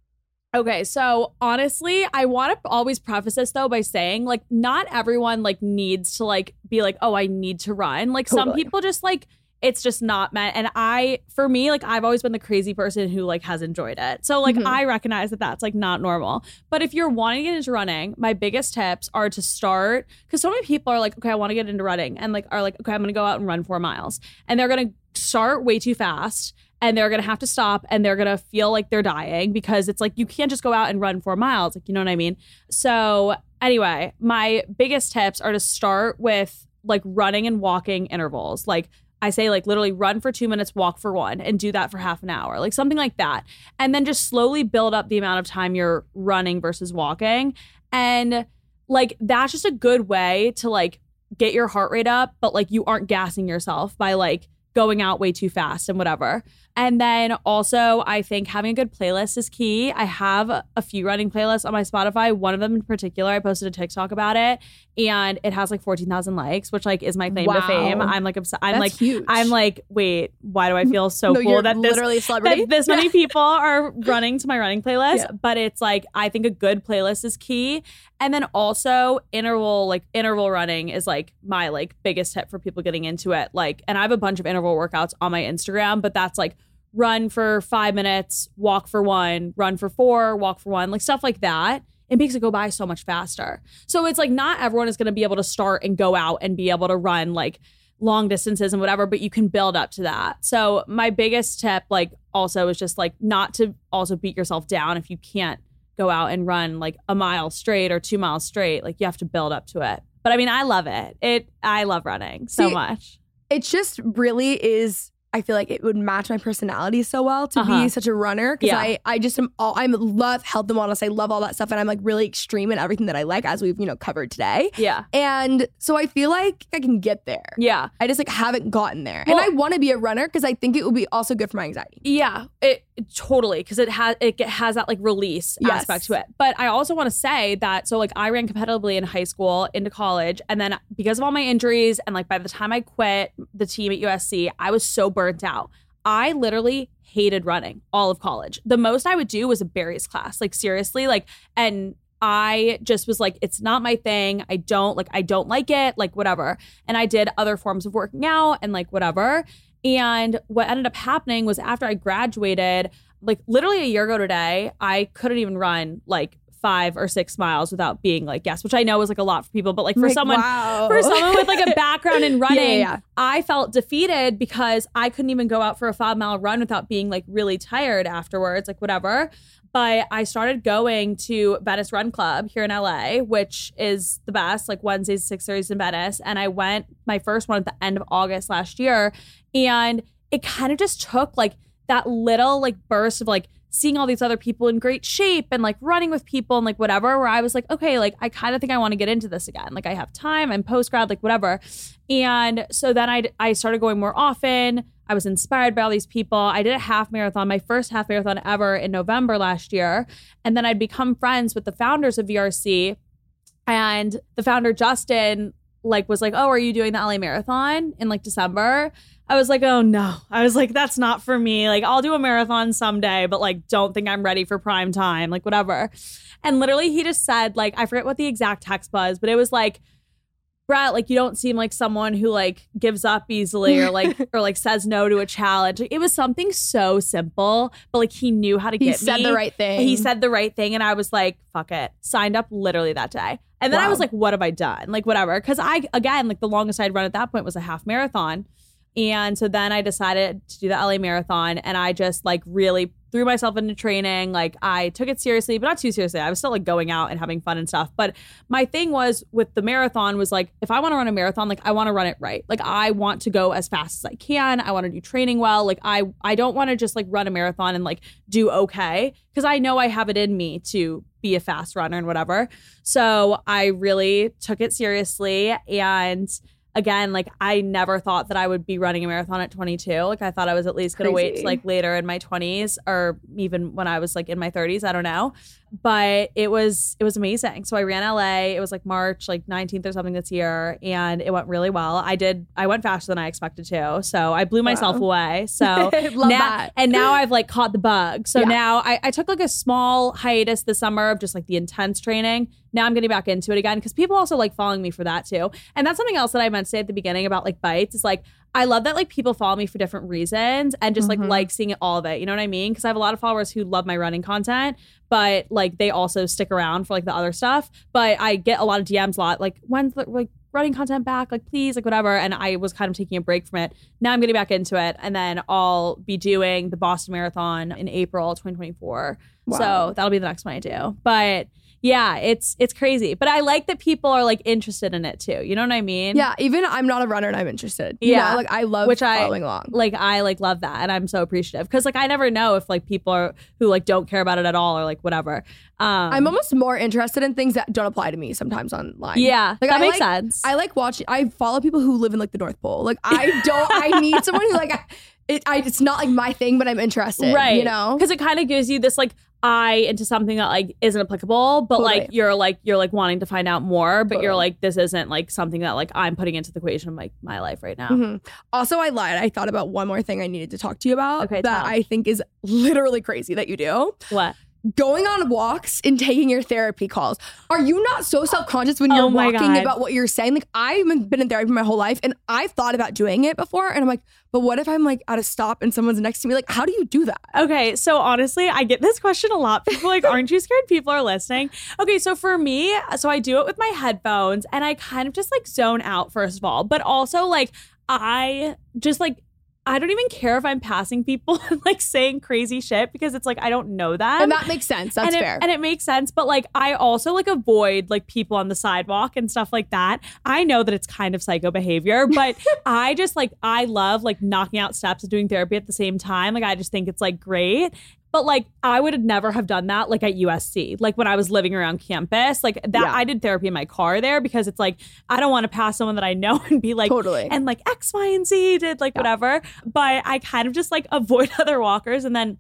Okay, so honestly, I want to always preface this though by saying like not everyone like needs to like be like, "Oh, I need to run." Like some people just like it's just not meant. And I, for me, like I've always been the crazy person who like has enjoyed it. So like Mhm. I recognize that that's like not normal. But if you're wanting to get into running, my biggest tips are to start because so many people are like, okay, I want to get into running, and like are like, okay, I'm gonna go out and run four miles, and they're gonna start way too fast. And they're gonna have to stop and they're gonna feel like they're dying because it's like you can't just go out and run four miles. Like, you know what I mean? So, anyway, my biggest tips are to start with like running and walking intervals. Like, I say, like, literally run for two minutes, walk for one, and do that for half an hour, like something like that. And then just slowly build up the amount of time you're running versus walking. And like, that's just a good way to like get your heart rate up, but like you aren't gassing yourself by like going out way too fast and whatever. And then also, I think having a good playlist is key. I have a few running playlists on my Spotify. One of them in particular, I posted a TikTok about it, and it has like fourteen thousand likes, which like is my claim to fame. I'm like obsessed. I'm That's like huge. I'm like, wait, why do I feel so no, cool that this literally a celebrity. that this many people are running to my running playlist? Yeah. But it's like I think a good playlist is key, and then also interval like interval running is like my like biggest tip for people getting into it. Like, and I have a bunch of interval workouts on my Instagram, but that's like run for five minutes, walk for one, run for four, walk for one, like stuff like that. It makes it go by so much faster. So it's like not everyone is going to be able to start and go out and be able to run like long distances and whatever, but you can build up to that. So my biggest tip, like also is just like not to also beat yourself down if you can't go out and run like a mile straight or two miles straight. Like you have to build up to it. But I mean, I love it. It I love running so See, much. it just really is I feel like it would match my personality so well to Uh-huh. be such a runner because Yeah. I I just am all I love health and wellness I love all that stuff and I'm like really extreme in everything that I like as we've you know covered today Yeah. and so I feel like I can get there Yeah. I just like haven't gotten there Well- and I want to be a runner because I think it would be also good for my anxiety Yeah, it, totally because it has it has that like release Yes. aspect to it. But I also want to say that so like I ran competitively in high school into college, and then because of all my injuries and like by the time I quit the team at USC, I was so burnt out. I literally hated running all of college. The most I would do was a Barry's class, like seriously, like and. I just was like, it's not my thing. I don't like, I don't like it, like, whatever. And I did other forms of working out and like, whatever. And what ended up happening was after I graduated, like literally a year ago today, I couldn't even run like five or six miles without being like yes, which I know is like a lot for people, but like for Like, someone wow. for someone with like a background in running, Yeah, yeah, yeah. I felt defeated because I couldn't even go out for a five mile run without being like really tired afterwards, like whatever. But I started going to Venice Run Club here in LA, which is the best, like Wednesdays, six thirties in Venice. And I went my first one at the end of August last year, and it kind of just took like that little like burst of like seeing all these other people in great shape and like running with people and like whatever where I was like okay like I kind of think I want to get into this again. Like I have time I'm post grad like whatever. And so then I I started going more often. I was inspired by all these people. I did a half marathon my first half marathon ever in November last year. And then I'd become friends with the founders of VRC and the founder Justin like was like, "Oh, are you doing the LA marathon in like December?" I was like, "Oh no." I was like, "That's not for me. Like I'll do a marathon someday, but like don't think I'm ready for prime time, like whatever." And literally he just said like I forget what the exact text was, but it was like Brett, like you don't seem like someone who like gives up easily or like or like says no to a challenge. It was something so simple, but like he knew how to get me. he said me. the right thing He said the right thing, and I was like, "Fuck it." Signed up literally that day, and then I was like, "What have I done?" Like whatever, because I again like the longest I'd run at that point was a half marathon, and so then I decided to do the LA marathon, and I just like really threw myself into training. Like I took it seriously, but not too seriously. I was still like going out and having fun and stuff. But my thing was with the marathon was like, if I want to run a marathon, like I want to run it right. Like I want to go as fast as I can. I want to do training well. Like I I don't want to just like run a marathon and like do okay because I know I have it in me to be a fast runner and whatever. So I really took it seriously and again like I never thought that I would be running a marathon at 22. Like I thought I was at least going to wait like later in my 20s or even when I was like in my 30s, I don't know. But it was it was amazing. So I ran LA. It was like March like 19th or something this year and it went really well. I did I went faster than I expected to. So I blew myself Wow. away. So Love now, that. And now I've like caught the bug. So Yeah. now I, I took like a small hiatus this summer of just like the intense training. Now I'm getting back into it again because people also like following me for that too. And that's something else that I meant to say at the beginning about like bites is like I love that like people follow me for different reasons and just Mhm. like like seeing all of it. You know what I mean? Because I have a lot of followers who love my running content, but like they also stick around for like the other stuff. But I get a lot of DMs a lot like when's the like running content back? Like please, like whatever. And I was kind of taking a break from it. Now I'm getting back into it, and then I'll be doing the Boston Marathon in April 2024. Wow. So that'll be the next one I do. But yeah, it's it's crazy. But I like that people are like interested in it too. You know what I mean? Yeah, even I'm not a runner and I'm interested. You Yeah. know, like I love Which I- following along. like I like love that and I'm so appreciative because like I never know if like people are who like don't care about it at all or like whatever. Um I'm almost more interested in things that don't apply to me sometimes online. yeah, Like, that I makes like- sense. I like watching. I follow people who live in like the North Pole. Like I don't. I need someone who like. I- It, I, it's not like my thing, but I'm interested. right, You know. because it kind of gives you this like eye into something that like isn't applicable, but like you're like you're like wanting to find out more, but you're like this isn't like something that like I'm putting into the equation of like my life right now. Mhm. Also, I lied. I thought about one more thing I needed to talk to you about Okay, that tell. I think is literally crazy that you do. What? Going on walks and taking your therapy calls. Are you not so self conscious when you're Oh walking God. about what you're saying? Like, I've been in therapy my whole life and I've thought about doing it before. And I'm like, but what if I'm like at a stop and someone's next to me? Like, how do you do that? Okay, so honestly, I get this question a lot. People are like, aren't you scared people are listening? Okay, so for me, so I do it with my headphones and I kind of just like zone out first of all, but also like I just like I don't even care if I'm passing people and like saying crazy shit because it's like I don't know that. and that makes sense. That's and it, fair. And it makes sense, but like I also like avoid like people on the sidewalk and stuff like that. I know that it's kind of psycho behavior, but I just like I love like knocking out steps and doing therapy at the same time. Like I just think it's like great. But like I would have never have done that like at USC. Like when I was living around campus, like that Yeah. I did therapy in my car there because it's like I don't want to pass someone that I know and be like totally. and like X, Y, and Z did like Yeah. whatever. But I kind of just like avoid other walkers and then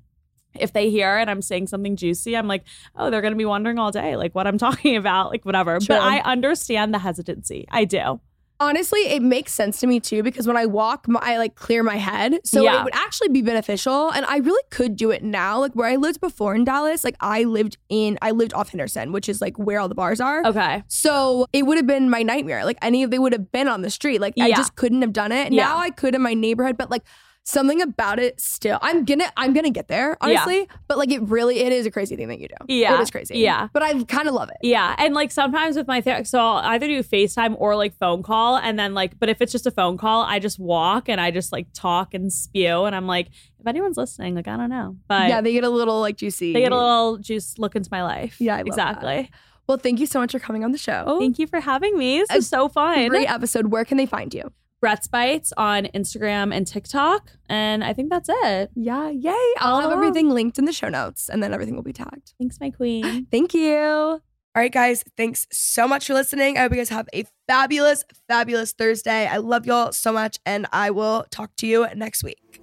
if they hear and I'm saying something juicy, I'm like, oh, they're gonna be wondering all day, like what I'm talking about, like whatever. True. But I understand the hesitancy. I do. Honestly, it makes sense to me too because when I walk, my, I like clear my head. So Yeah. it would actually be beneficial. And I really could do it now. Like where I lived before in Dallas, like I lived in, I lived off Henderson, which is like where all the bars are. Okay. So it would have been my nightmare. Like any of they would have been on the street. Like I Yeah. just couldn't have done it. Yeah. Now I could in my neighborhood, but like something about it still. I'm gonna I'm gonna get there, Yeah. honestly. But like it really it is a crazy thing that you do. Yeah. It is crazy. Yeah. But I kind of love it. Yeah. And like sometimes with my therapist, so I'll either do FaceTime or like phone call. And then like, but if it's just a phone call, I just walk and I just like talk and spew. And I'm like, if anyone's listening, like, I don't know. But yeah, they get a little like juicy. they get a little juice look into my life. Yeah, I love exactly. Well, thank you so much for coming on the show. Thank you for having me. This is so fun. Great episode. Where can they find you? Brett's Bites on Instagram and TikTok. And I think that's it. Yeah, yay. I'll have Oh. everything linked in the show notes and then everything will be tagged. Thanks, my queen. Thank you. All right, guys, thanks so much for listening. I hope you guys have a fabulous, fabulous Thursday. I love y'all so much, and I will talk to you next week.